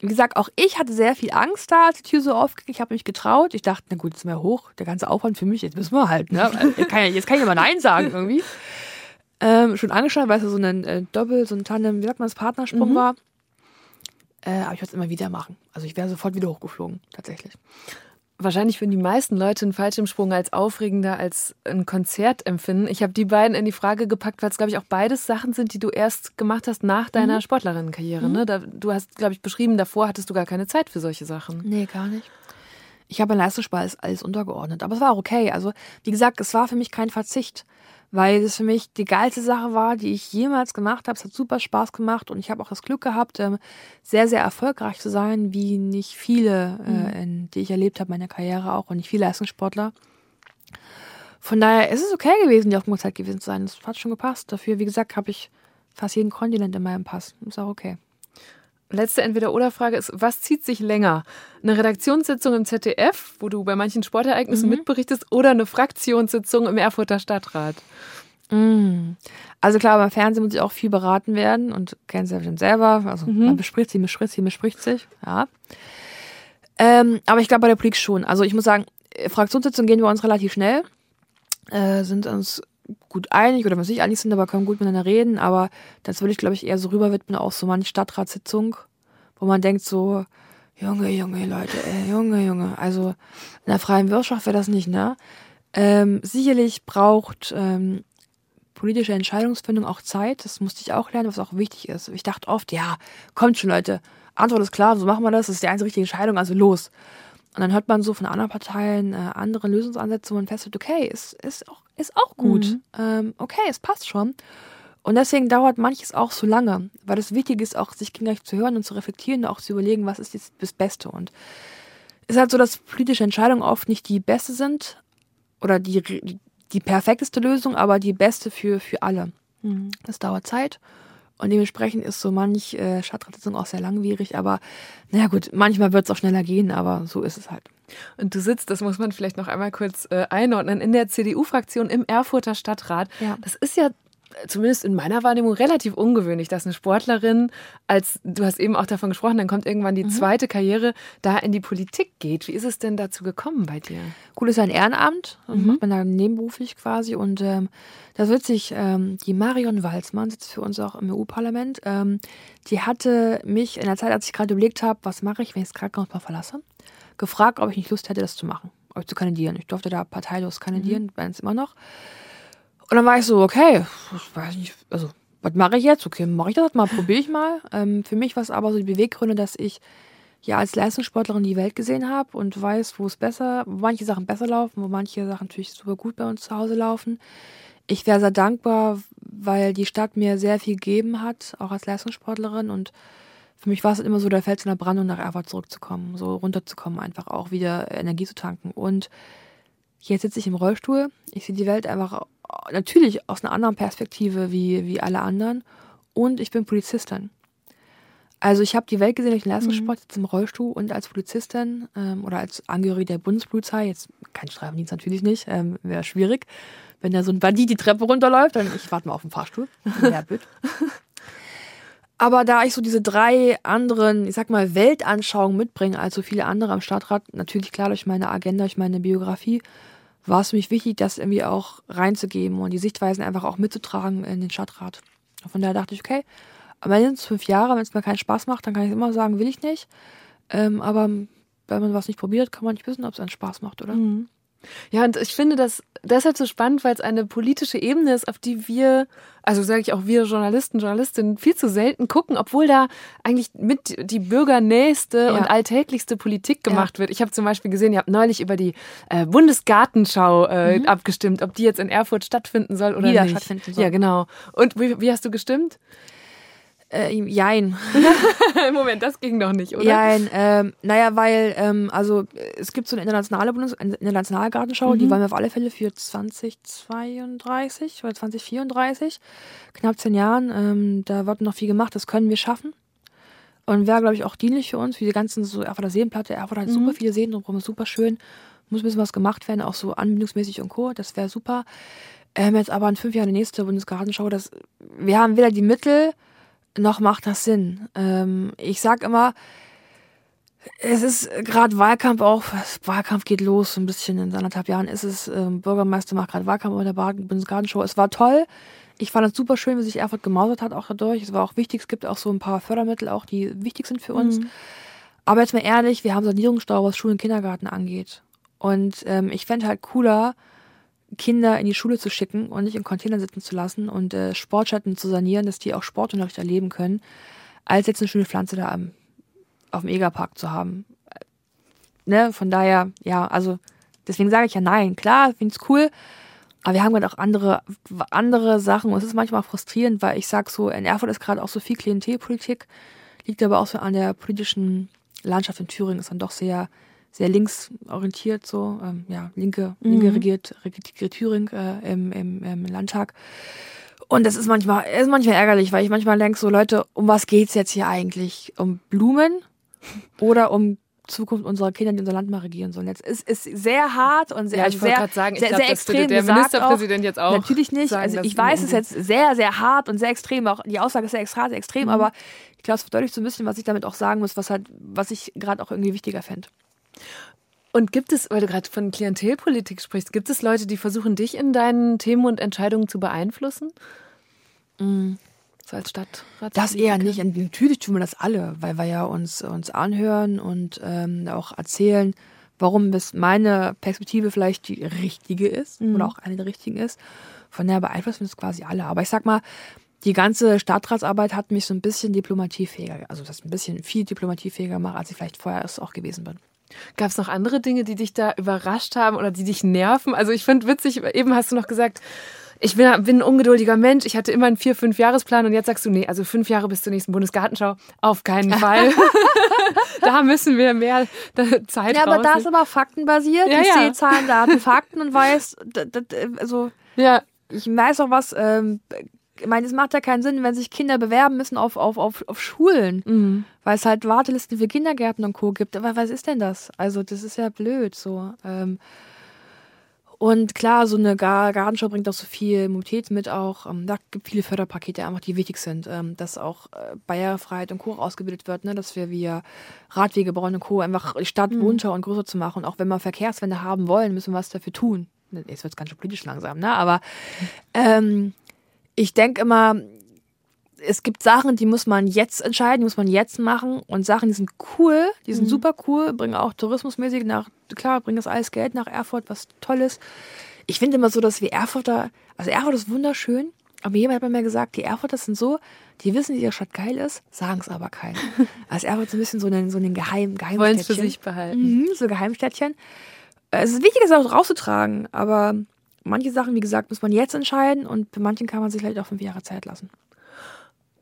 wie gesagt, auch ich hatte sehr viel Angst da, als die Tür so aufging. Ich habe mich getraut. Ich dachte, na gut, jetzt ist mir hoch, der ganze Aufwand für mich, jetzt müssen wir halt. Ne? Jetzt kann ich, jetzt kann ich aber Nein sagen irgendwie. Ähm, schon angeschaut, weil es so ein äh, Doppel, so ein Tandem, wie sagt man das, Partnersprung mhm. war. Äh, aber ich würde es immer wieder machen. Also ich wäre sofort wieder hochgeflogen, tatsächlich. Wahrscheinlich würden die meisten Leute einen Fallschirmsprung als aufregender als ein Konzert empfinden. Ich habe die beiden in die Frage gepackt, weil es, glaube ich, auch beides Sachen sind, die du erst gemacht hast nach deiner mhm. Sportlerinnenkarriere. Ne? Da, du hast, glaube ich, beschrieben, davor hattest du gar keine Zeit für solche Sachen. Nee, gar nicht. Ich habe Leistungssport alles, alles untergeordnet. Aber es war auch okay. Also, wie gesagt, es war für mich kein Verzicht weil es für mich die geilste Sache war, die ich jemals gemacht habe. Es hat super Spaß gemacht und ich habe auch das Glück gehabt, ähm, sehr, sehr erfolgreich zu sein, wie nicht viele, äh, mhm. in, die ich erlebt habe, meine Karriere auch und nicht viele Leistungssportler. Von daher ist es okay gewesen, die Aufmerksamkeit gewesen zu sein. Das hat schon gepasst. Dafür, wie gesagt, habe ich fast jeden Kontinent in meinem Pass. Ist auch okay. Letzte Entweder-Oder-Frage ist, was zieht sich länger? Eine Redaktionssitzung im ZDF, wo du bei manchen Sportereignissen mhm. mitberichtest, oder eine Fraktionssitzung im Erfurter Stadtrat? Mhm. Also klar, beim Fernsehen muss ich auch viel beraten werden und kennen Sie ja schon selber. Also mhm. man bespricht sich, bespricht sich, bespricht sich. Ja. Ähm, aber ich glaube bei der Politik schon. Also ich muss sagen, Fraktionssitzungen gehen wir uns relativ schnell. Äh, sind uns gut einig oder was ich einig sind, aber können gut miteinander reden. Aber das würde ich, glaube ich, eher so rüber widmen, auch so manche Stadtratssitzung, wo man denkt so, Junge, Junge, Leute, ey, Junge, Junge. Also in der freien Wirtschaft wäre das nicht, ne? Ähm, sicherlich braucht ähm, politische Entscheidungsfindung auch Zeit. Das musste ich auch lernen, was auch wichtig ist. Ich dachte oft, ja, kommt schon, Leute. Antwort ist klar, so machen wir das. Das ist die einzige richtige Entscheidung, also los. Und dann hört man so von anderen Parteien äh, andere Lösungsansätze und feststellt, okay, ist, ist, auch, ist auch gut. Mhm. Ähm, okay, es passt schon. Und deswegen dauert manches auch so lange, weil es wichtig ist, auch sich gegenseitig zu hören und zu reflektieren und auch zu überlegen, was ist jetzt das Beste. Und es ist halt so, dass politische Entscheidungen oft nicht die beste sind oder die, die, die perfekteste Lösung, aber die beste für, für alle. Mhm. Das dauert Zeit. Und dementsprechend ist so manch äh, Stadtratssitzung auch sehr langwierig. Aber naja gut, manchmal wird es auch schneller gehen, aber so ist es halt. Und du sitzt, das muss man vielleicht noch einmal kurz äh, einordnen, in der CDU-Fraktion im Erfurter Stadtrat. Ja. Das ist ja zumindest in meiner Wahrnehmung relativ ungewöhnlich, dass eine Sportlerin, als du hast eben auch davon gesprochen, dann kommt irgendwann die mhm. zweite Karriere, da in die Politik geht. Wie ist es denn dazu gekommen bei dir? Cool ist ein Ehrenamt, mhm. macht man da nebenberuflich quasi und ähm, da wird sich ähm, die Marion Walzmann, sitzt für uns auch im EU-Parlament, ähm, die hatte mich in der Zeit, als ich gerade überlegt habe, was mache ich, wenn ich das Krankenhaus mal verlasse, gefragt, ob ich nicht Lust hätte, das zu machen, ob ich zu kandidieren. Ich durfte da parteilos kandidieren, mhm. es immer noch. Und dann war ich so, okay, ich weiß nicht, also was mache ich jetzt? Okay, mache ich das mal, probiere ich mal. Ähm, für mich war es aber so die Beweggründe, dass ich ja als Leistungssportlerin die Welt gesehen habe und weiß, wo es besser, wo manche Sachen besser laufen, wo manche Sachen natürlich super gut bei uns zu Hause laufen. Ich wäre sehr dankbar, weil die Stadt mir sehr viel gegeben hat, auch als Leistungssportlerin. Und für mich war es immer so der Fels in der Brandung, nach Erfurt zurückzukommen, so runterzukommen, einfach auch wieder Energie zu tanken. Und Jetzt sitze ich im Rollstuhl. Ich sehe die Welt einfach natürlich aus einer anderen Perspektive wie, wie alle anderen. Und ich bin Polizistin. Also ich habe die Welt gesehen durch den Leistungssport, jetzt im Rollstuhl und als Polizistin ähm, oder als Angehörige der Bundespolizei, jetzt kein Streifendienst natürlich nicht, ähm, wäre schwierig. Wenn da so ein Bandit die Treppe runterläuft, dann ich warte mal auf den Fahrstuhl. Aber da ich so diese drei anderen, ich sag mal, Weltanschauungen mitbringe als so viele andere am Stadtrat, natürlich klar durch meine Agenda, durch meine Biografie, war es für mich wichtig, das irgendwie auch reinzugeben und die Sichtweisen einfach auch mitzutragen in den Stadtrat. Von daher dachte ich, okay, aber sind es fünf Jahre, wenn es mir keinen Spaß macht, dann kann ich immer sagen, will ich nicht. Ähm, aber wenn man was nicht probiert, kann man nicht wissen, ob es einen Spaß macht, oder? Mhm. Ja, und ich finde das deshalb so spannend, weil es eine politische Ebene ist, auf die wir, also sage ich auch wir Journalisten, Journalistinnen, viel zu selten gucken, obwohl da eigentlich mit die bürgernächste ja. und alltäglichste Politik gemacht ja. wird. Ich habe zum Beispiel gesehen, ihr habt neulich über die äh, Bundesgartenschau äh, mhm. abgestimmt, ob die jetzt in Erfurt stattfinden soll oder Wieder nicht. stattfinden soll. Ja, genau. Und wie, wie hast du gestimmt? Äh, jein. Moment, das ging doch nicht, oder? Jein. Ähm, naja, weil, ähm, also es gibt so eine internationale Bundes eine internationale Gartenschau, mhm. die wollen wir auf alle Fälle für 2032 oder 2034, knapp zehn Jahren. Ähm, da wird noch viel gemacht, das können wir schaffen. Und wäre, glaube ich, auch dienlich für uns, wie die ganzen so Erfurter Seenplatte. Erfurt hat mhm. super viele Seen drumherum, super schön. Muss ein bisschen was gemacht werden, auch so anbindungsmäßig und Co. Das wäre super. Ähm, jetzt aber in fünf Jahren die nächste Bundesgartenschau. Das, wir haben weder die Mittel, noch macht das Sinn. Ähm, ich sag immer, es ist gerade Wahlkampf auch, Wahlkampf geht los, so ein bisschen in anderthalb Jahren ist es, ähm, Bürgermeister macht gerade Wahlkampf bei der Bundesgartenshow. Es war toll. Ich fand es super schön, wie sich Erfurt gemausert hat auch dadurch. Es war auch wichtig, es gibt auch so ein paar Fördermittel auch, die wichtig sind für uns. Mhm. Aber jetzt mal ehrlich, wir haben Sanierungsstau, was Schulen und Kindergarten angeht. Und ähm, ich fände halt cooler, Kinder in die Schule zu schicken und nicht in Containern sitzen zu lassen und äh, Sportstätten zu sanieren, dass die auch Sportunterricht erleben können, als jetzt eine schöne Pflanze da am, auf dem Egerpark zu haben. Äh, ne? Von daher, ja, also deswegen sage ich ja nein. Klar, finde ich cool, aber wir haben gerade auch andere, andere Sachen und es ist manchmal frustrierend, weil ich sage so, in Erfurt ist gerade auch so viel Klientelpolitik, liegt aber auch so an der politischen Landschaft in Thüringen, ist dann doch sehr sehr linksorientiert, so, ähm, ja, linke, linke mhm. regiert, regiert Thüringen äh, im, im, im Landtag. Und das ist manchmal, ist manchmal ärgerlich, weil ich manchmal denke, so Leute, um was geht's jetzt hier eigentlich? Um Blumen oder um Zukunft unserer Kinder, die unser Land mal regieren sollen. Jetzt ist es sehr hart und sehr, ja, ich sehr, sagen, sehr, glaub, sehr extrem. Der Ministerpräsident auch, jetzt auch. Natürlich nicht. also ich weiß, es ist jetzt sehr, sehr hart und sehr extrem. Auch die Aussage ist sehr extra, sehr extrem, mhm. aber ich glaube, es verdeutlicht so ein bisschen, was ich damit auch sagen muss, was halt, was ich gerade auch irgendwie wichtiger fände. Und gibt es, weil du gerade von Klientelpolitik sprichst, gibt es Leute, die versuchen, dich in deinen Themen und Entscheidungen zu beeinflussen? Mhm. So als Stadtrat? Das eher nicht. Und natürlich tun wir das alle, weil wir ja uns, uns anhören und ähm, auch erzählen, warum es meine Perspektive vielleicht die richtige ist mhm. oder auch eine der richtigen ist. Von daher beeinflussen wir es quasi alle. Aber ich sag mal, die ganze Stadtratsarbeit hat mich so ein bisschen diplomatiefähiger, also das ein bisschen viel diplomatiefähiger gemacht, als ich vielleicht vorher es auch gewesen bin. Gab es noch andere Dinge, die dich da überrascht haben oder die dich nerven? Also ich finde witzig, eben hast du noch gesagt, ich bin, bin, ein ungeduldiger Mensch. Ich hatte immer einen vier, fünf Jahresplan und jetzt sagst du, nee, also fünf Jahre bis zur nächsten Bundesgartenschau, auf keinen Fall. da müssen wir mehr Zeit Ja, aber da ist aber faktenbasiert. Ja, ich ja. sehe Zahlen, Daten, Fakten und weiß, also ja. ich weiß auch was, ähm, ich meine, es macht ja keinen Sinn, wenn sich Kinder bewerben müssen auf, auf, auf, auf Schulen, mhm. weil es halt Wartelisten für Kindergärten und Co. gibt. Aber was ist denn das? Also, das ist ja blöd so. Ähm, und klar, so eine Gartenschau bringt auch so viel Mobilität mit auch. Ähm, da gibt viele Förderpakete einfach, die wichtig sind, ähm, dass auch äh, Barrierefreiheit und Co. ausgebildet wird, ne? dass wir via Radwege bauen und Co. einfach die Stadt mhm. bunter und größer zu machen. Und auch wenn wir Verkehrswende haben wollen, müssen wir was dafür tun. Jetzt wird es ganz schön politisch langsam, ne? Aber ähm, ich denke immer, es gibt Sachen, die muss man jetzt entscheiden, die muss man jetzt machen und Sachen, die sind cool, die sind mhm. super cool, bringen auch tourismusmäßig nach, klar, bringen das alles Geld nach Erfurt, was Tolles. Ich finde immer so, dass wir Erfurter, also Erfurt ist wunderschön, aber jemand hat mir gesagt, die Erfurter sind so, die wissen, dass die Stadt geil ist, sagen es aber keiner. Also Erfurt ist ein bisschen so ein, so ein Geheim, Geheimstädtchen. Wollen es für sich behalten. Mhm, so Geheimstädtchen. Es ist wichtig, es auch rauszutragen, aber manche Sachen, wie gesagt, muss man jetzt entscheiden und bei manchen kann man sich vielleicht auch fünf Jahre Zeit lassen.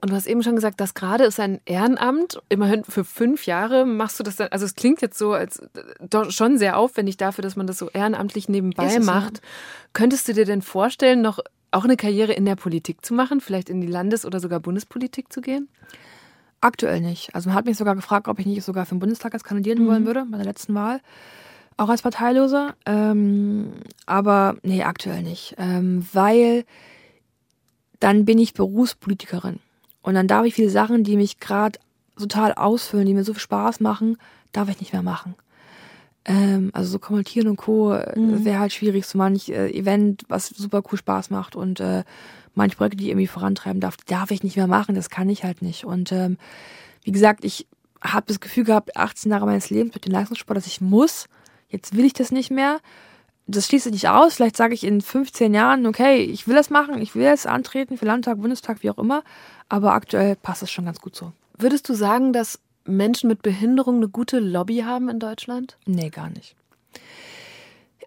Und du hast eben schon gesagt, das gerade ist ein Ehrenamt. Immerhin für fünf Jahre machst du das dann. Also es klingt jetzt so, als doch schon sehr aufwendig dafür, dass man das so ehrenamtlich nebenbei macht. Ja. Könntest du dir denn vorstellen, noch auch eine Karriere in der Politik zu machen, vielleicht in die Landes- oder sogar Bundespolitik zu gehen? Aktuell nicht. Also man hat mich sogar gefragt, ob ich nicht sogar für den Bundestag als kandidieren mhm. wollen würde bei der letzten Wahl. Auch als Parteiloser. Ähm, aber nee, aktuell nicht. Ähm, weil dann bin ich Berufspolitikerin. Und dann darf ich viele Sachen, die mich gerade total ausfüllen, die mir so viel Spaß machen, darf ich nicht mehr machen. Ähm, also so kommentieren und Co. Äh, mhm. wäre halt schwierig. So manch äh, Event, was super cool Spaß macht und äh, manche Projekte, die ich irgendwie vorantreiben darf, darf ich nicht mehr machen. Das kann ich halt nicht. Und ähm, wie gesagt, ich habe das Gefühl gehabt, 18 Jahre meines Lebens mit dem Leistungssport, dass ich muss. Jetzt will ich das nicht mehr. Das schließt sich nicht aus. Vielleicht sage ich in 15 Jahren, okay, ich will das machen, ich will jetzt antreten für Landtag, Bundestag, wie auch immer. Aber aktuell passt es schon ganz gut so. Würdest du sagen, dass Menschen mit Behinderung eine gute Lobby haben in Deutschland? Nee, gar nicht.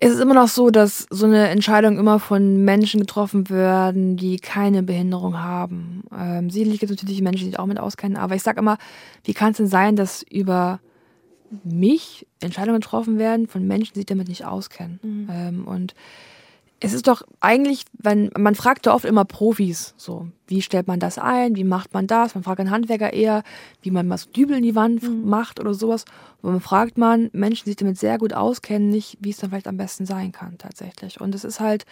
Es ist immer noch so, dass so eine Entscheidung immer von Menschen getroffen werden, die keine Behinderung haben. Ähm, sicherlich gibt es natürlich Menschen, die sich auch mit auskennen, aber ich sage immer, wie kann es denn sein, dass über mich Entscheidungen getroffen werden von Menschen, die sich damit nicht auskennen? Mhm. Ähm, und es ist doch eigentlich, wenn man fragt ja oft immer Profis, so wie stellt man das ein, wie macht man das? Man fragt einen Handwerker eher, wie man mal so Dübel in die Wand mhm. macht oder sowas. Und man fragt man Menschen, die sich damit sehr gut auskennen, nicht, wie es dann vielleicht am besten sein kann tatsächlich. Und es ist halt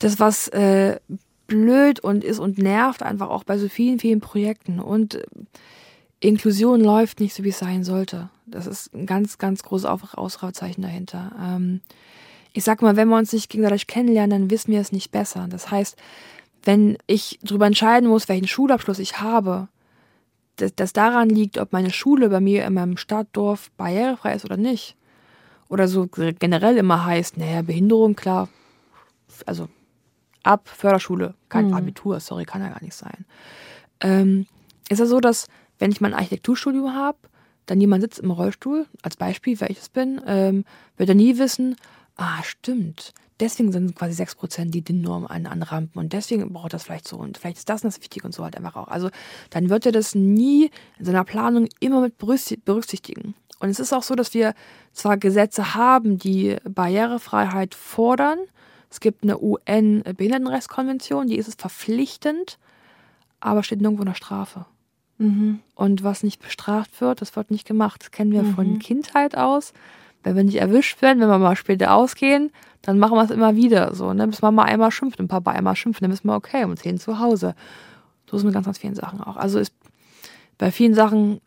das, was äh, blöd und ist und nervt einfach auch bei so vielen, vielen Projekten. Und äh, Inklusion läuft nicht so, wie es sein sollte. Das ist ein ganz, ganz großes Ausrufezeichen dahinter. Ähm, ich sag mal, wenn wir uns nicht gegenseitig kennenlernen, dann wissen wir es nicht besser. Das heißt, wenn ich darüber entscheiden muss, welchen Schulabschluss ich habe, dass das daran liegt, ob meine Schule bei mir in meinem Stadtdorf barrierefrei ist oder nicht. Oder so generell immer heißt, naja, Behinderung, klar, also ab Förderschule, kein mhm. Abitur, sorry, kann ja gar nicht sein. Ähm, ist ja so, dass wenn ich mein Architekturstudium habe, dann jemand sitzt im Rollstuhl, als Beispiel, wer ich es bin, ähm, wird er nie wissen, ah, stimmt. Deswegen sind quasi 6% die DIN-Norm an, an Rampen und deswegen braucht das vielleicht so und vielleicht ist das und das wichtig und so halt einfach auch. Also dann wird er das nie in seiner Planung immer mit berücksichtigen. Und es ist auch so, dass wir zwar Gesetze haben, die Barrierefreiheit fordern. Es gibt eine UN-Behindertenrechtskonvention, die ist es verpflichtend, aber steht nirgendwo eine Strafe. Mhm. Und was nicht bestraft wird, das wird nicht gemacht. Das kennen wir mhm. von Kindheit aus wenn wir nicht erwischt werden, wenn wir mal später ausgehen, dann machen wir es immer wieder so. Ne? Bis Mama einmal schimpft und Papa einmal schimpft, dann wissen wir, okay, um 10 zu Hause. So ist es mit ganz, ganz vielen Sachen auch. Also ist bei vielen Sachen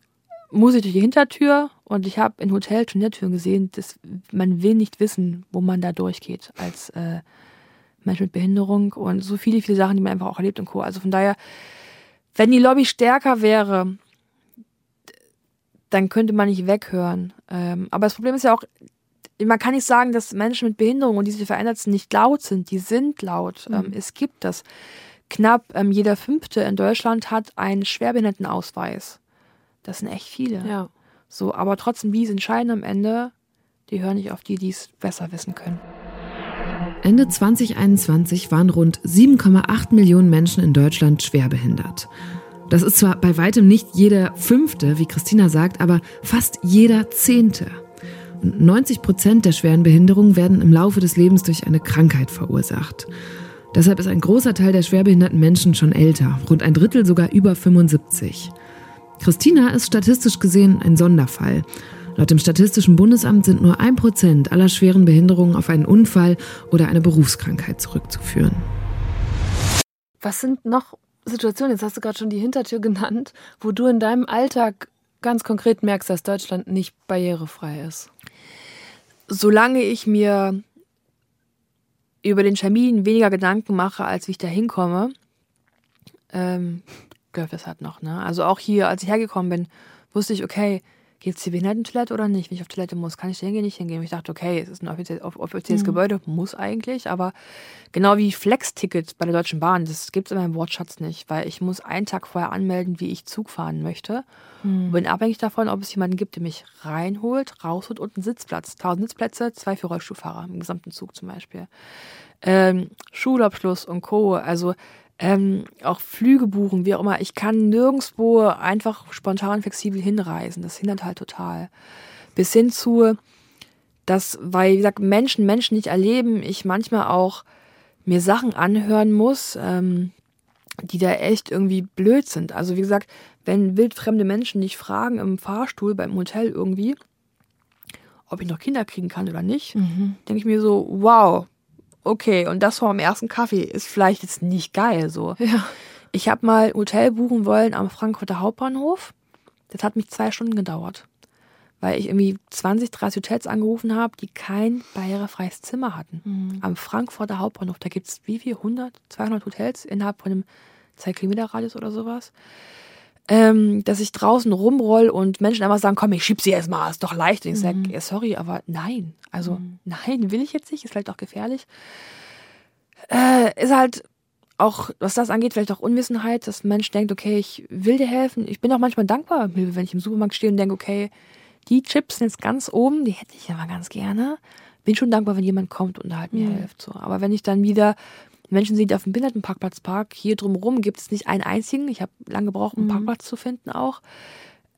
muss ich durch die Hintertür und ich habe in Hotels schon Hintertüren gesehen, dass man will nicht wissen, wo man da durchgeht als äh, Mensch mit Behinderung und so viele, viele Sachen, die man einfach auch erlebt und Co. Also von daher, wenn die Lobby stärker wäre, dann könnte man nicht weghören. Ähm, aber das Problem ist ja auch, man kann nicht sagen, dass Menschen mit Behinderung und diese Veränderten nicht laut sind. Die sind laut. Mhm. Ähm, es gibt das. Knapp ähm, jeder Fünfte in Deutschland hat einen Schwerbehindertenausweis. Das sind echt viele. Ja. So, aber trotzdem, die entscheiden am Ende, die hören nicht auf die, die es besser wissen können. Ende 2021 waren rund 7,8 Millionen Menschen in Deutschland schwerbehindert. Das ist zwar bei weitem nicht jeder Fünfte, wie Christina sagt, aber fast jeder Zehnte. Und 90 Prozent der schweren Behinderungen werden im Laufe des Lebens durch eine Krankheit verursacht. Deshalb ist ein großer Teil der schwerbehinderten Menschen schon älter, rund ein Drittel sogar über 75. Christina ist statistisch gesehen ein Sonderfall. Laut dem Statistischen Bundesamt sind nur ein Prozent aller schweren Behinderungen auf einen Unfall oder eine Berufskrankheit zurückzuführen. Was sind noch Situationen, jetzt hast du gerade schon die Hintertür genannt, wo du in deinem Alltag ganz konkret merkst, dass Deutschland nicht barrierefrei ist? Solange ich mir über den Termin weniger Gedanken mache, als wie ich da hinkomme, ähm, das halt noch. Ne? Also auch hier, als ich hergekommen bin, wusste ich, okay, Geht es die Behindertentoilette oder nicht? Wenn ich auf Toilette muss, kann ich da hingehen, nicht hingehen? Ich dachte, okay, es ist ein offizielles, offizielles mhm. Gebäude, muss eigentlich, aber genau wie Flex-Tickets bei der Deutschen Bahn, das gibt es in meinem Wortschatz nicht, weil ich muss einen Tag vorher anmelden, wie ich Zug fahren möchte. Mhm. Bin abhängig davon, ob es jemanden gibt, der mich reinholt, rausholt und einen Sitzplatz. Tausend Sitzplätze, zwei für Rollstuhlfahrer, im gesamten Zug zum Beispiel. Ähm, Schulabschluss und Co. Also ähm, auch Flüge buchen, wie auch immer. Ich kann nirgendwo einfach spontan flexibel hinreisen. Das hindert halt total. Bis hin zu, dass, weil, wie gesagt, Menschen Menschen nicht erleben, ich manchmal auch mir Sachen anhören muss, ähm, die da echt irgendwie blöd sind. Also wie gesagt, wenn wildfremde Menschen nicht fragen im Fahrstuhl beim Hotel irgendwie, ob ich noch Kinder kriegen kann oder nicht, mhm. denke ich mir so, wow, okay, und das vor dem ersten Kaffee ist vielleicht jetzt nicht geil so. Ja. Ich habe mal Hotel buchen wollen am Frankfurter Hauptbahnhof. Das hat mich zwei Stunden gedauert. Weil ich irgendwie 20, 30 Hotels angerufen habe, die kein barrierefreies Zimmer hatten. Mhm. Am Frankfurter Hauptbahnhof, da gibt es wie viel? 100, 200 Hotels innerhalb von einem 2 Kilometer Radius oder sowas ähm, dass ich draußen rumroll und Menschen einfach sagen, komm, ich schieb sie erstmal, ist doch leicht. Und ich sage, mhm. ja, sorry, aber nein. Also mhm. nein, will ich jetzt nicht, ist vielleicht auch gefährlich. Äh, ist halt auch, was das angeht, vielleicht auch Unwissenheit, dass ein Mensch denkt, okay, ich will dir helfen. Ich bin auch manchmal dankbar, wenn ich im Supermarkt stehe und denke, okay, die Chips sind jetzt ganz oben, die hätte ich aber ganz gerne. Bin schon dankbar, wenn jemand kommt und halt mir mhm. hilft. So. Aber wenn ich dann wieder Menschen sind auf dem Behindertenparkplatzpark. Hier drumherum gibt es nicht einen einzigen. Ich habe lange gebraucht, einen mhm. Parkplatz zu finden auch.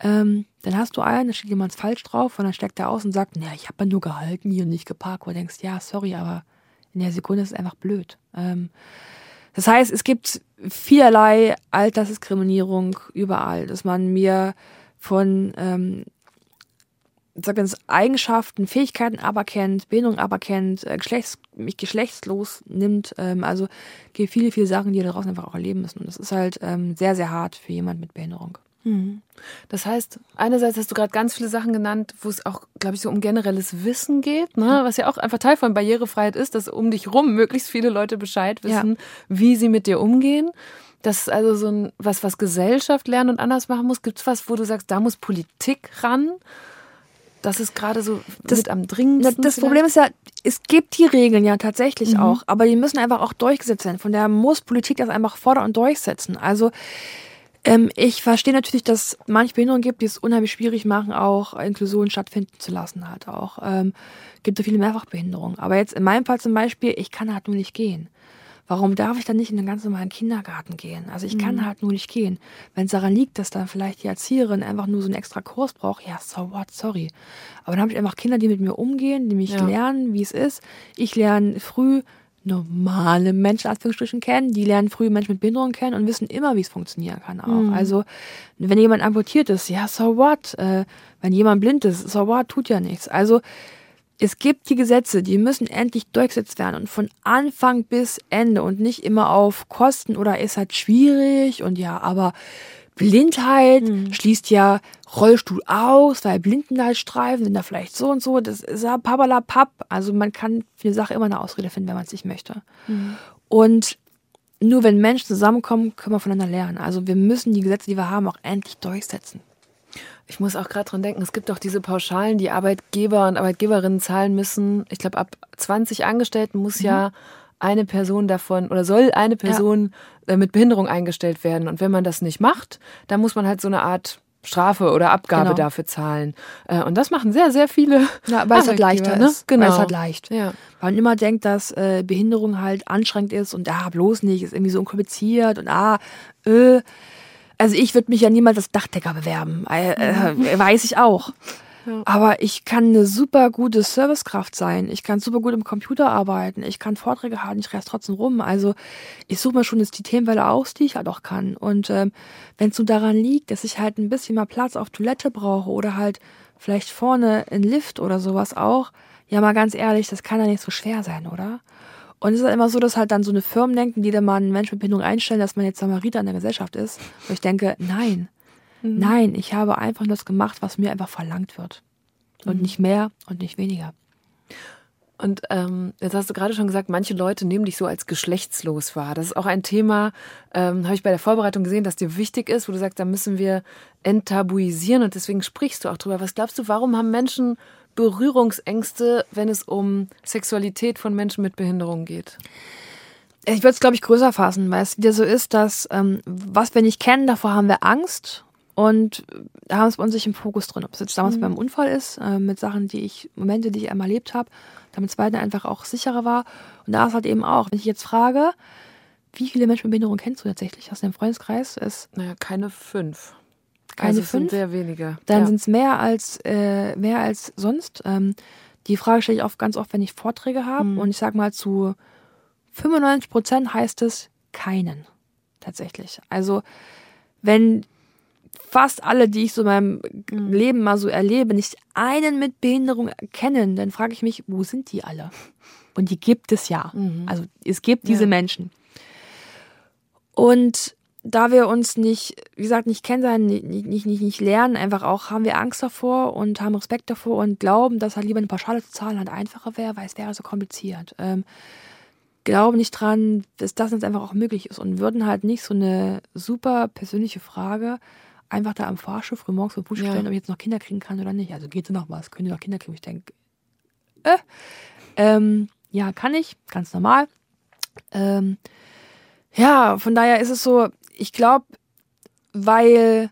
Ähm, dann hast du einen, da steht jemand falsch drauf und dann steckt er aus und sagt, naja, ich habe nur gehalten hier und nicht geparkt. Wo du denkst, ja, sorry, aber in der Sekunde ist es einfach blöd. Ähm, das heißt, es gibt vielerlei Altersdiskriminierung überall, dass man mir von ähm, sag Eigenschaften, Fähigkeiten aberkennt, Behinderung aberkennt, äh, Geschlechts, mich geschlechtslos nimmt. Ähm, also gibt viele, viele Sachen, die da draußen einfach auch erleben müssen. Und das ist halt ähm, sehr, sehr hart für jemand mit Behinderung. Mhm. Das heißt, einerseits hast du gerade ganz viele Sachen genannt, wo es auch, glaube ich, so um generelles Wissen geht, ne? was ja auch einfach Teil von Barrierefreiheit ist, dass um dich rum möglichst viele Leute Bescheid wissen, ja. wie sie mit dir umgehen. Das ist also so ein, was, was Gesellschaft lernen und anders machen muss. Gibt es was, wo du sagst, da muss Politik ran? Das ist gerade so das, mit am dringendsten. Das vielleicht? Problem ist ja, es gibt die Regeln ja tatsächlich mhm. auch, aber die müssen einfach auch durchgesetzt werden. Von daher muss Politik das einfach fordern und durchsetzen. Also ähm, ich verstehe natürlich, dass es manche Behinderungen gibt, die es unheimlich schwierig machen, auch Inklusion stattfinden zu lassen halt auch. Ähm, gibt so viele Mehrfachbehinderungen. Aber jetzt in meinem Fall zum Beispiel, ich kann halt nur nicht gehen. Warum darf ich dann nicht in den ganz normalen Kindergarten gehen? Also ich kann mhm. halt nur nicht gehen. Wenn es daran liegt, dass dann vielleicht die Erzieherin einfach nur so einen extra Kurs braucht, ja, so what, sorry. Aber dann habe ich einfach Kinder, die mit mir umgehen, die mich ja. lernen, wie es ist. Ich lerne früh normale Menschen, Anführungsstrichen, kennen. Die lernen früh Menschen mit Behinderung kennen und wissen immer, wie es funktionieren kann auch. Mhm. Also, wenn jemand amputiert ist, ja, so what? Äh, wenn jemand blind ist, so what, tut ja nichts. Also, es gibt die Gesetze, die müssen endlich durchgesetzt werden und von Anfang bis Ende und nicht immer auf Kosten oder ist halt schwierig und ja, aber Blindheit mhm. schließt ja Rollstuhl aus, weil Blindenleitstreifen sind da vielleicht so und so. Das ist ja papp. Also man kann für eine Sache immer eine Ausrede finden, wenn man es nicht möchte. Mhm. Und nur wenn Menschen zusammenkommen, können wir voneinander lernen. Also wir müssen die Gesetze, die wir haben, auch endlich durchsetzen. Ich muss auch gerade dran denken, es gibt auch diese Pauschalen, die Arbeitgeber und Arbeitgeberinnen zahlen müssen. Ich glaube, ab 20 Angestellten muss mhm. ja eine Person davon oder soll eine Person ja. Äh, mit Behinderung eingestellt werden. Und wenn man das nicht macht, dann muss man halt so eine Art Strafe oder Abgabe genau. dafür zahlen. Äh, und das machen sehr, sehr viele. Ja, weil es halt leichter ne? ist. Genau. Weil es halt leicht. Ja. Weil man immer denkt, dass äh, Behinderung halt anstrengend ist und ah, bloß nicht, ist irgendwie so unkompliziert und ah, äh, also ich würde mich ja niemals als Dachdecker bewerben. Äh, äh, weiß ich auch. Ja. Aber ich kann eine super gute Servicekraft sein. Ich kann super gut im Computer arbeiten. Ich kann Vorträge halten. Ich reiß trotzdem rum. Also ich suche mir schon jetzt die Themenwelle aus, die ich halt auch kann. Und ähm, wenn es nur daran liegt, dass ich halt ein bisschen mehr Platz auf Toilette brauche oder halt vielleicht vorne ein Lift oder sowas auch, ja mal ganz ehrlich, das kann ja nicht so schwer sein, oder? Und es ist halt immer so, dass halt dann so eine Firmen denken, die da mal einen Menschen mit Behinderung einstellen, dass man jetzt Samariter in der Gesellschaft ist. Und ich denke, nein, mhm. nein, ich habe einfach nur das gemacht, was mir einfach verlangt wird. Und mhm. nicht mehr und nicht weniger. Und ähm, jetzt hast du gerade schon gesagt, manche Leute nehmen dich so als geschlechtslos wahr. Das ist auch ein Thema, ähm, habe ich bei der Vorbereitung gesehen, das dir wichtig ist, wo du sagst, da müssen wir enttabuisieren und deswegen sprichst du auch drüber. Was glaubst du, warum haben Menschen Berührungsängste, wenn es um Sexualität von Menschen mit Behinderung geht? Ich würde es, glaube ich, größer fassen, weil es wieder so ist, dass ähm, was wir nicht kennen, davor haben wir Angst und da haben es bei uns sich im Fokus drin. Ob es jetzt damals mhm. beim Unfall ist, äh, mit Sachen, die ich, Momente, die ich einmal erlebt habe, damit es weiter einfach auch sicherer war. Und da ist halt eben auch, wenn ich jetzt frage, wie viele Menschen mit Behinderung kennst du tatsächlich aus deinem Freundeskreis? Ist naja, keine fünf. Keine also fünf? Sind sehr wenige. Dann ja. sind es mehr als äh, mehr als sonst. Ähm, die Frage stelle ich oft ganz oft, wenn ich Vorträge habe. Mhm. Und ich sage mal, zu 95 Prozent heißt es keinen. Tatsächlich. Also, wenn fast alle, die ich so in meinem mhm. Leben mal so erlebe, nicht einen mit Behinderung kennen, dann frage ich mich, wo sind die alle? Und die gibt es ja. Mhm. Also es gibt diese ja. Menschen. Und da wir uns nicht, wie gesagt, nicht kennen, nicht, nicht, nicht, nicht lernen, einfach auch haben wir Angst davor und haben Respekt davor und glauben, dass halt lieber eine Pauschale zu zahlen halt einfacher wäre, weil es wäre so kompliziert. Ähm, glauben nicht dran, dass das jetzt einfach auch möglich ist und würden halt nicht so eine super persönliche Frage einfach da am Fahrschiff früh morgens vor Busch stellen, ob ich jetzt noch Kinder kriegen kann oder nicht. Also geht es noch was? Können die noch Kinder kriegen? Ich denke, äh, ähm, ja, kann ich, ganz normal. Ähm, ja, von daher ist es so, ich glaube, weil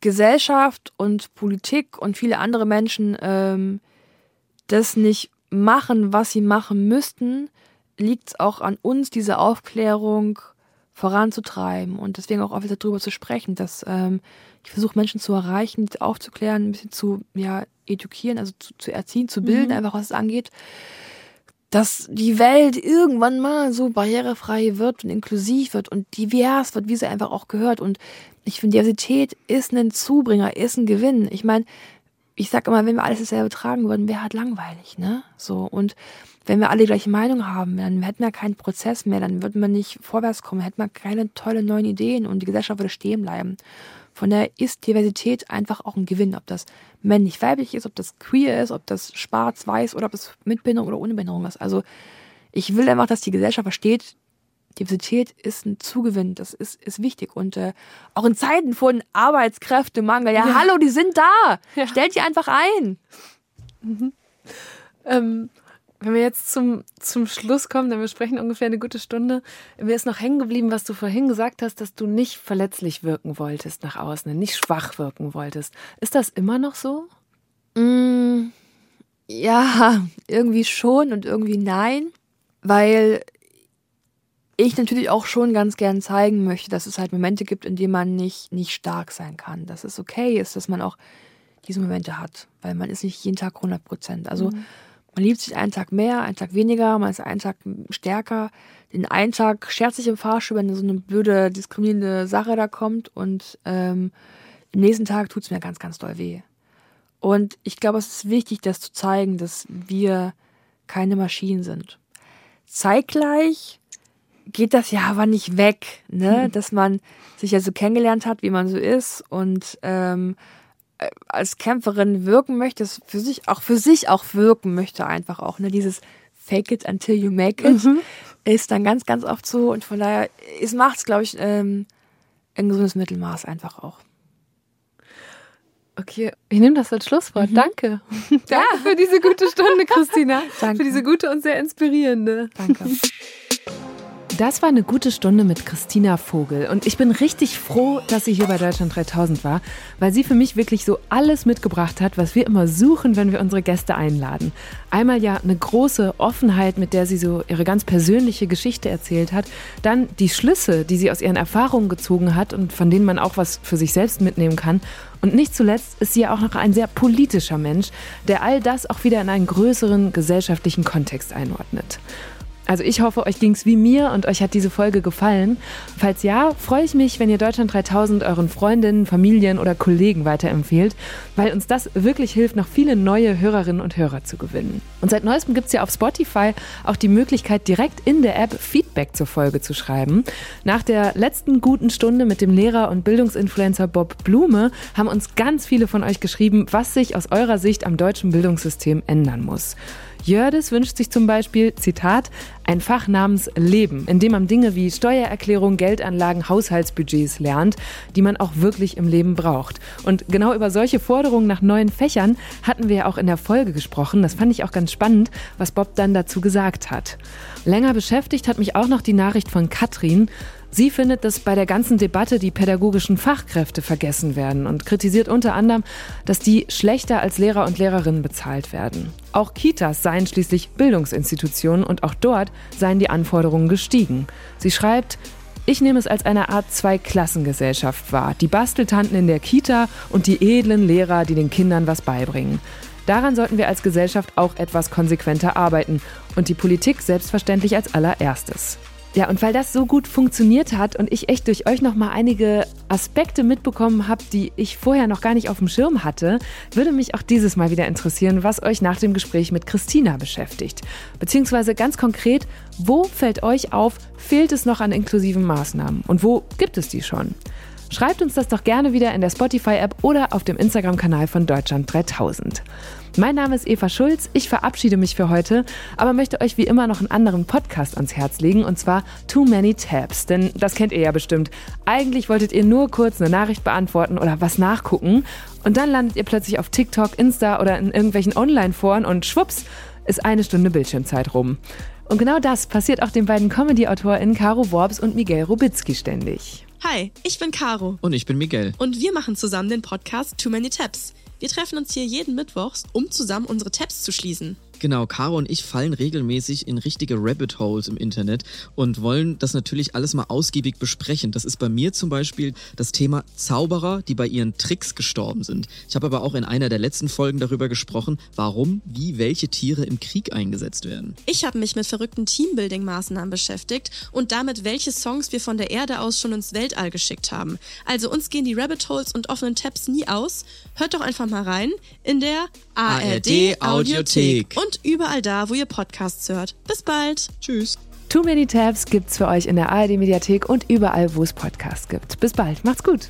Gesellschaft und Politik und viele andere Menschen ähm, das nicht machen, was sie machen müssten, liegt es auch an uns, diese Aufklärung voranzutreiben und deswegen auch offiziell darüber zu sprechen, dass ähm, ich versuche Menschen zu erreichen, aufzuklären, ein bisschen zu ja, edukieren, also zu, zu erziehen, zu bilden, mhm. einfach was es angeht dass die Welt irgendwann mal so barrierefrei wird und inklusiv wird und divers wird, wie sie einfach auch gehört. Und ich finde, Diversität ist ein Zubringer, ist ein Gewinn. Ich meine, ich sag immer, wenn wir alles dasselbe tragen würden, wäre halt langweilig, ne? So. Und wenn wir alle die gleiche Meinung haben, dann hätten wir keinen Prozess mehr, dann würden wir nicht vorwärts kommen, hätten wir keine tolle neuen Ideen und die Gesellschaft würde stehen bleiben. Von daher ist Diversität einfach auch ein Gewinn, ob das männlich, weiblich ist, ob das queer ist, ob das schwarz, weiß oder ob es mit Behinderung oder ohne Behinderung ist. Also ich will einfach, dass die Gesellschaft versteht, Diversität ist ein Zugewinn, das ist, ist wichtig. Und äh, auch in Zeiten von Arbeitskräftemangel, ja, ja. hallo, die sind da. Ja. Stellt die einfach ein. Mhm. Ähm, wenn wir jetzt zum, zum Schluss kommen, denn wir sprechen ungefähr eine gute Stunde, mir ist noch hängen geblieben, was du vorhin gesagt hast, dass du nicht verletzlich wirken wolltest nach außen, nicht schwach wirken wolltest. Ist das immer noch so? Mm, ja, irgendwie schon und irgendwie nein, weil ich natürlich auch schon ganz gern zeigen möchte, dass es halt Momente gibt, in denen man nicht, nicht stark sein kann. Dass es okay ist, dass man auch diese Momente hat, weil man ist nicht jeden Tag 100 Prozent. Also mhm man liebt sich einen Tag mehr, einen Tag weniger, man ist einen Tag stärker. Den einen Tag scherzt sich im Fahrstuhl, wenn so eine blöde, diskriminierende Sache da kommt und ähm, im nächsten Tag tut es mir ganz, ganz doll weh. Und ich glaube, es ist wichtig, das zu zeigen, dass wir keine Maschinen sind. Zeitgleich geht das ja aber nicht weg, ne? Mhm. dass man sich ja so kennengelernt hat, wie man so ist und ähm, äh, als Kämpferin wirken möchte, für sich auch für sich auch wirken möchte einfach auch. Ne? Dieses Fake it until you make it mhm. ist dann ganz, ganz oft so und von daher, es macht es, glaube ich, ähm, ein gesundes Mittelmaß einfach auch. Okay, ich nehme das als Schlusswort. Mhm. Danke. Danke ja. für diese gute Stunde, Christina. Danke. Für diese gute und sehr inspirierende. Danke. Das war eine gute Stunde mit Christina Vogel und ich bin richtig froh, dass sie hier bei Deutschland 3000 war, weil sie für mich wirklich so alles mitgebracht hat, was wir immer suchen, wenn wir unsere Gäste einladen. Einmal ja eine große Offenheit, mit der sie so ihre ganz persönliche Geschichte erzählt hat, dann die Schlüsse, die sie aus ihren Erfahrungen gezogen hat und von denen man auch was für sich selbst mitnehmen kann und nicht zuletzt ist sie ja auch noch ein sehr politischer Mensch, der all das auch wieder in einen größeren gesellschaftlichen Kontext einordnet. Also ich hoffe, euch ging es wie mir und euch hat diese Folge gefallen. Falls ja, freue ich mich, wenn ihr Deutschland 3000 euren Freundinnen, Familien oder Kollegen weiterempfehlt, weil uns das wirklich hilft, noch viele neue Hörerinnen und Hörer zu gewinnen. Und seit neuestem gibt es ja auf Spotify auch die Möglichkeit, direkt in der App Feedback zur Folge zu schreiben. Nach der letzten guten Stunde mit dem Lehrer und Bildungsinfluencer Bob Blume haben uns ganz viele von euch geschrieben, was sich aus eurer Sicht am deutschen Bildungssystem ändern muss. Jördes wünscht sich zum Beispiel, Zitat, ein Fach namens Leben, in dem man Dinge wie Steuererklärung, Geldanlagen, Haushaltsbudgets lernt, die man auch wirklich im Leben braucht. Und genau über solche Forderungen nach neuen Fächern hatten wir ja auch in der Folge gesprochen. Das fand ich auch ganz spannend, was Bob dann dazu gesagt hat. Länger beschäftigt hat mich auch noch die Nachricht von Katrin. Sie findet, dass bei der ganzen Debatte die pädagogischen Fachkräfte vergessen werden und kritisiert unter anderem, dass die schlechter als Lehrer und Lehrerinnen bezahlt werden. Auch Kitas seien schließlich Bildungsinstitutionen und auch dort seien die Anforderungen gestiegen. Sie schreibt, ich nehme es als eine Art Zweiklassengesellschaft wahr. Die Basteltanten in der Kita und die edlen Lehrer, die den Kindern was beibringen. Daran sollten wir als Gesellschaft auch etwas konsequenter arbeiten und die Politik selbstverständlich als allererstes. Ja, und weil das so gut funktioniert hat und ich echt durch euch noch mal einige Aspekte mitbekommen habe, die ich vorher noch gar nicht auf dem Schirm hatte, würde mich auch dieses Mal wieder interessieren, was euch nach dem Gespräch mit Christina beschäftigt. Beziehungsweise ganz konkret, wo fällt euch auf, fehlt es noch an inklusiven Maßnahmen und wo gibt es die schon? Schreibt uns das doch gerne wieder in der Spotify-App oder auf dem Instagram-Kanal von Deutschland 3000. Mein Name ist Eva Schulz. Ich verabschiede mich für heute, aber möchte euch wie immer noch einen anderen Podcast ans Herz legen und zwar Too Many Tabs. Denn das kennt ihr ja bestimmt. Eigentlich wolltet ihr nur kurz eine Nachricht beantworten oder was nachgucken und dann landet ihr plötzlich auf TikTok, Insta oder in irgendwelchen Online-Foren und schwupps ist eine Stunde Bildschirmzeit rum. Und genau das passiert auch den beiden Comedy-AutorInnen Caro Worps und Miguel Rubitzky ständig. Hi, ich bin Caro. Und ich bin Miguel. Und wir machen zusammen den Podcast Too Many Tabs. Wir treffen uns hier jeden Mittwochs, um zusammen unsere Tabs zu schließen. Genau, Caro und ich fallen regelmäßig in richtige Rabbit Holes im Internet und wollen das natürlich alles mal ausgiebig besprechen. Das ist bei mir zum Beispiel das Thema Zauberer, die bei ihren Tricks gestorben sind. Ich habe aber auch in einer der letzten Folgen darüber gesprochen, warum, wie welche Tiere im Krieg eingesetzt werden. Ich habe mich mit verrückten Teambuilding-Maßnahmen beschäftigt und damit, welche Songs wir von der Erde aus schon ins Weltall geschickt haben. Also uns gehen die Rabbit Holes und offenen Tabs nie aus. Hört doch einfach mal rein in der ARD Audiothek und überall da, wo ihr Podcasts hört. Bis bald. Tschüss. Too Many Tabs gibt's für euch in der ARD Mediathek und überall, wo es Podcasts gibt. Bis bald. Macht's gut.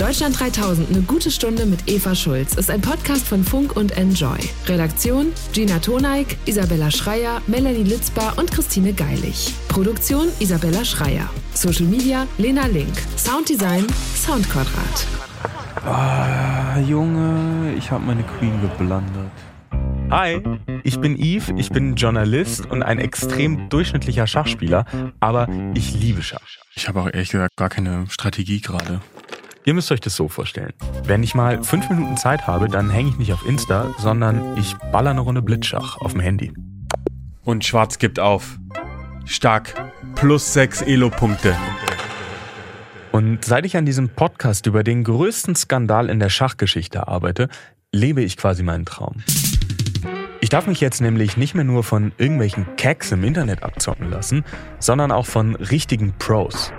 Deutschland 3000, eine gute Stunde mit Eva Schulz, ist ein Podcast von Funk und Enjoy. Redaktion Gina Toneik, Isabella Schreier, Melanie Litzbar und Christine Geilig. Produktion Isabella Schreier. Social Media Lena Link. Sounddesign Soundquadrat. Ah, Junge, ich habe meine Queen geblandet. Hi, ich bin Yves, ich bin Journalist und ein extrem durchschnittlicher Schachspieler, aber ich liebe Schach. Ich habe auch ehrlich gesagt gar keine Strategie gerade. Ihr müsst euch das so vorstellen. Wenn ich mal fünf Minuten Zeit habe, dann hänge ich nicht auf Insta, sondern ich baller eine Runde Blitzschach auf dem Handy. Und Schwarz gibt auf. Stark. Plus sechs Elo-Punkte. Und seit ich an diesem Podcast über den größten Skandal in der Schachgeschichte arbeite, lebe ich quasi meinen Traum. Ich darf mich jetzt nämlich nicht mehr nur von irgendwelchen Cacks im Internet abzocken lassen, sondern auch von richtigen Pros.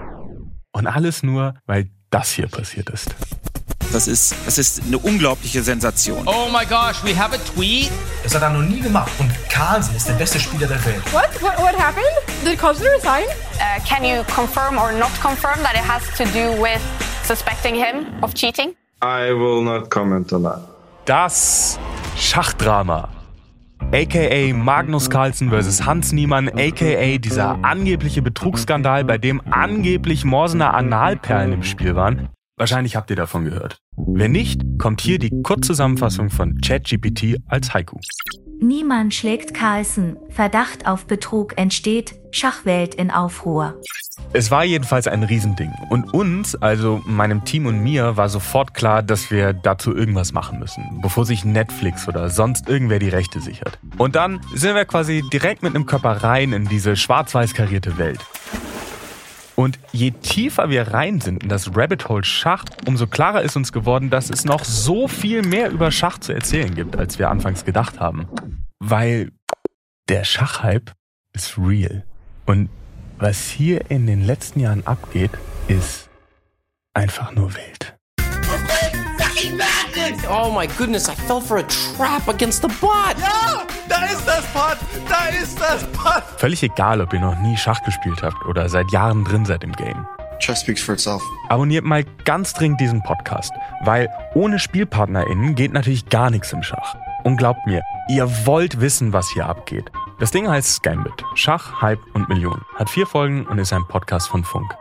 Und alles nur, weil das hier passiert ist. Das ist, das ist eine unglaubliche Sensation. Oh my gosh, we have a tweet. Das hat er noch nie gemacht. Und Carlsen ist der beste Spieler der Welt. What? What, what happened? Did Carlsen resign? Uh, can you confirm or not confirm that it has to do with suspecting him of cheating? I will not comment on that. Das Schachdrama. AKA Magnus Carlsen vs. Hans Niemann, AKA dieser angebliche Betrugsskandal, bei dem angeblich Morsener Analperlen im Spiel waren. Wahrscheinlich habt ihr davon gehört. Wenn nicht, kommt hier die Kurzzusammenfassung von ChatGPT als Haiku. Niemand schlägt Carlsen. Verdacht auf Betrug entsteht. Schachwelt in Aufruhr. Es war jedenfalls ein Riesending. Und uns, also meinem Team und mir, war sofort klar, dass wir dazu irgendwas machen müssen, bevor sich Netflix oder sonst irgendwer die Rechte sichert. Und dann sind wir quasi direkt mit einem Körper rein in diese schwarz-weiß karierte Welt. Und je tiefer wir rein sind in das Rabbit Hole Schach, umso klarer ist uns geworden, dass es noch so viel mehr über Schach zu erzählen gibt, als wir anfangs gedacht haben. Weil der Schachhype ist real. Und was hier in den letzten Jahren abgeht, ist einfach nur wild. Oh my goodness, I fell for a trap against the bot. Ja, da ist das Bot, da ist das Bot. Völlig egal, ob ihr noch nie Schach gespielt habt oder seit Jahren drin seid im Game. Chess speaks for itself. Abonniert mal ganz dringend diesen Podcast, weil ohne SpielpartnerInnen geht natürlich gar nichts im Schach. Und glaubt mir, ihr wollt wissen, was hier abgeht. Das Ding heißt Gambit. Schach, Hype und Millionen. Hat vier Folgen und ist ein Podcast von Funk.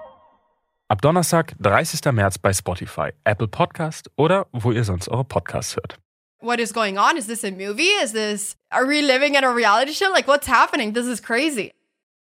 Ab Donnerstag, 30. März bei Spotify, Apple Podcast oder wo ihr sonst eure Podcasts hört. What is going on? Is this a movie? Is this, are we living in a reality show? Like, what's happening? This is crazy.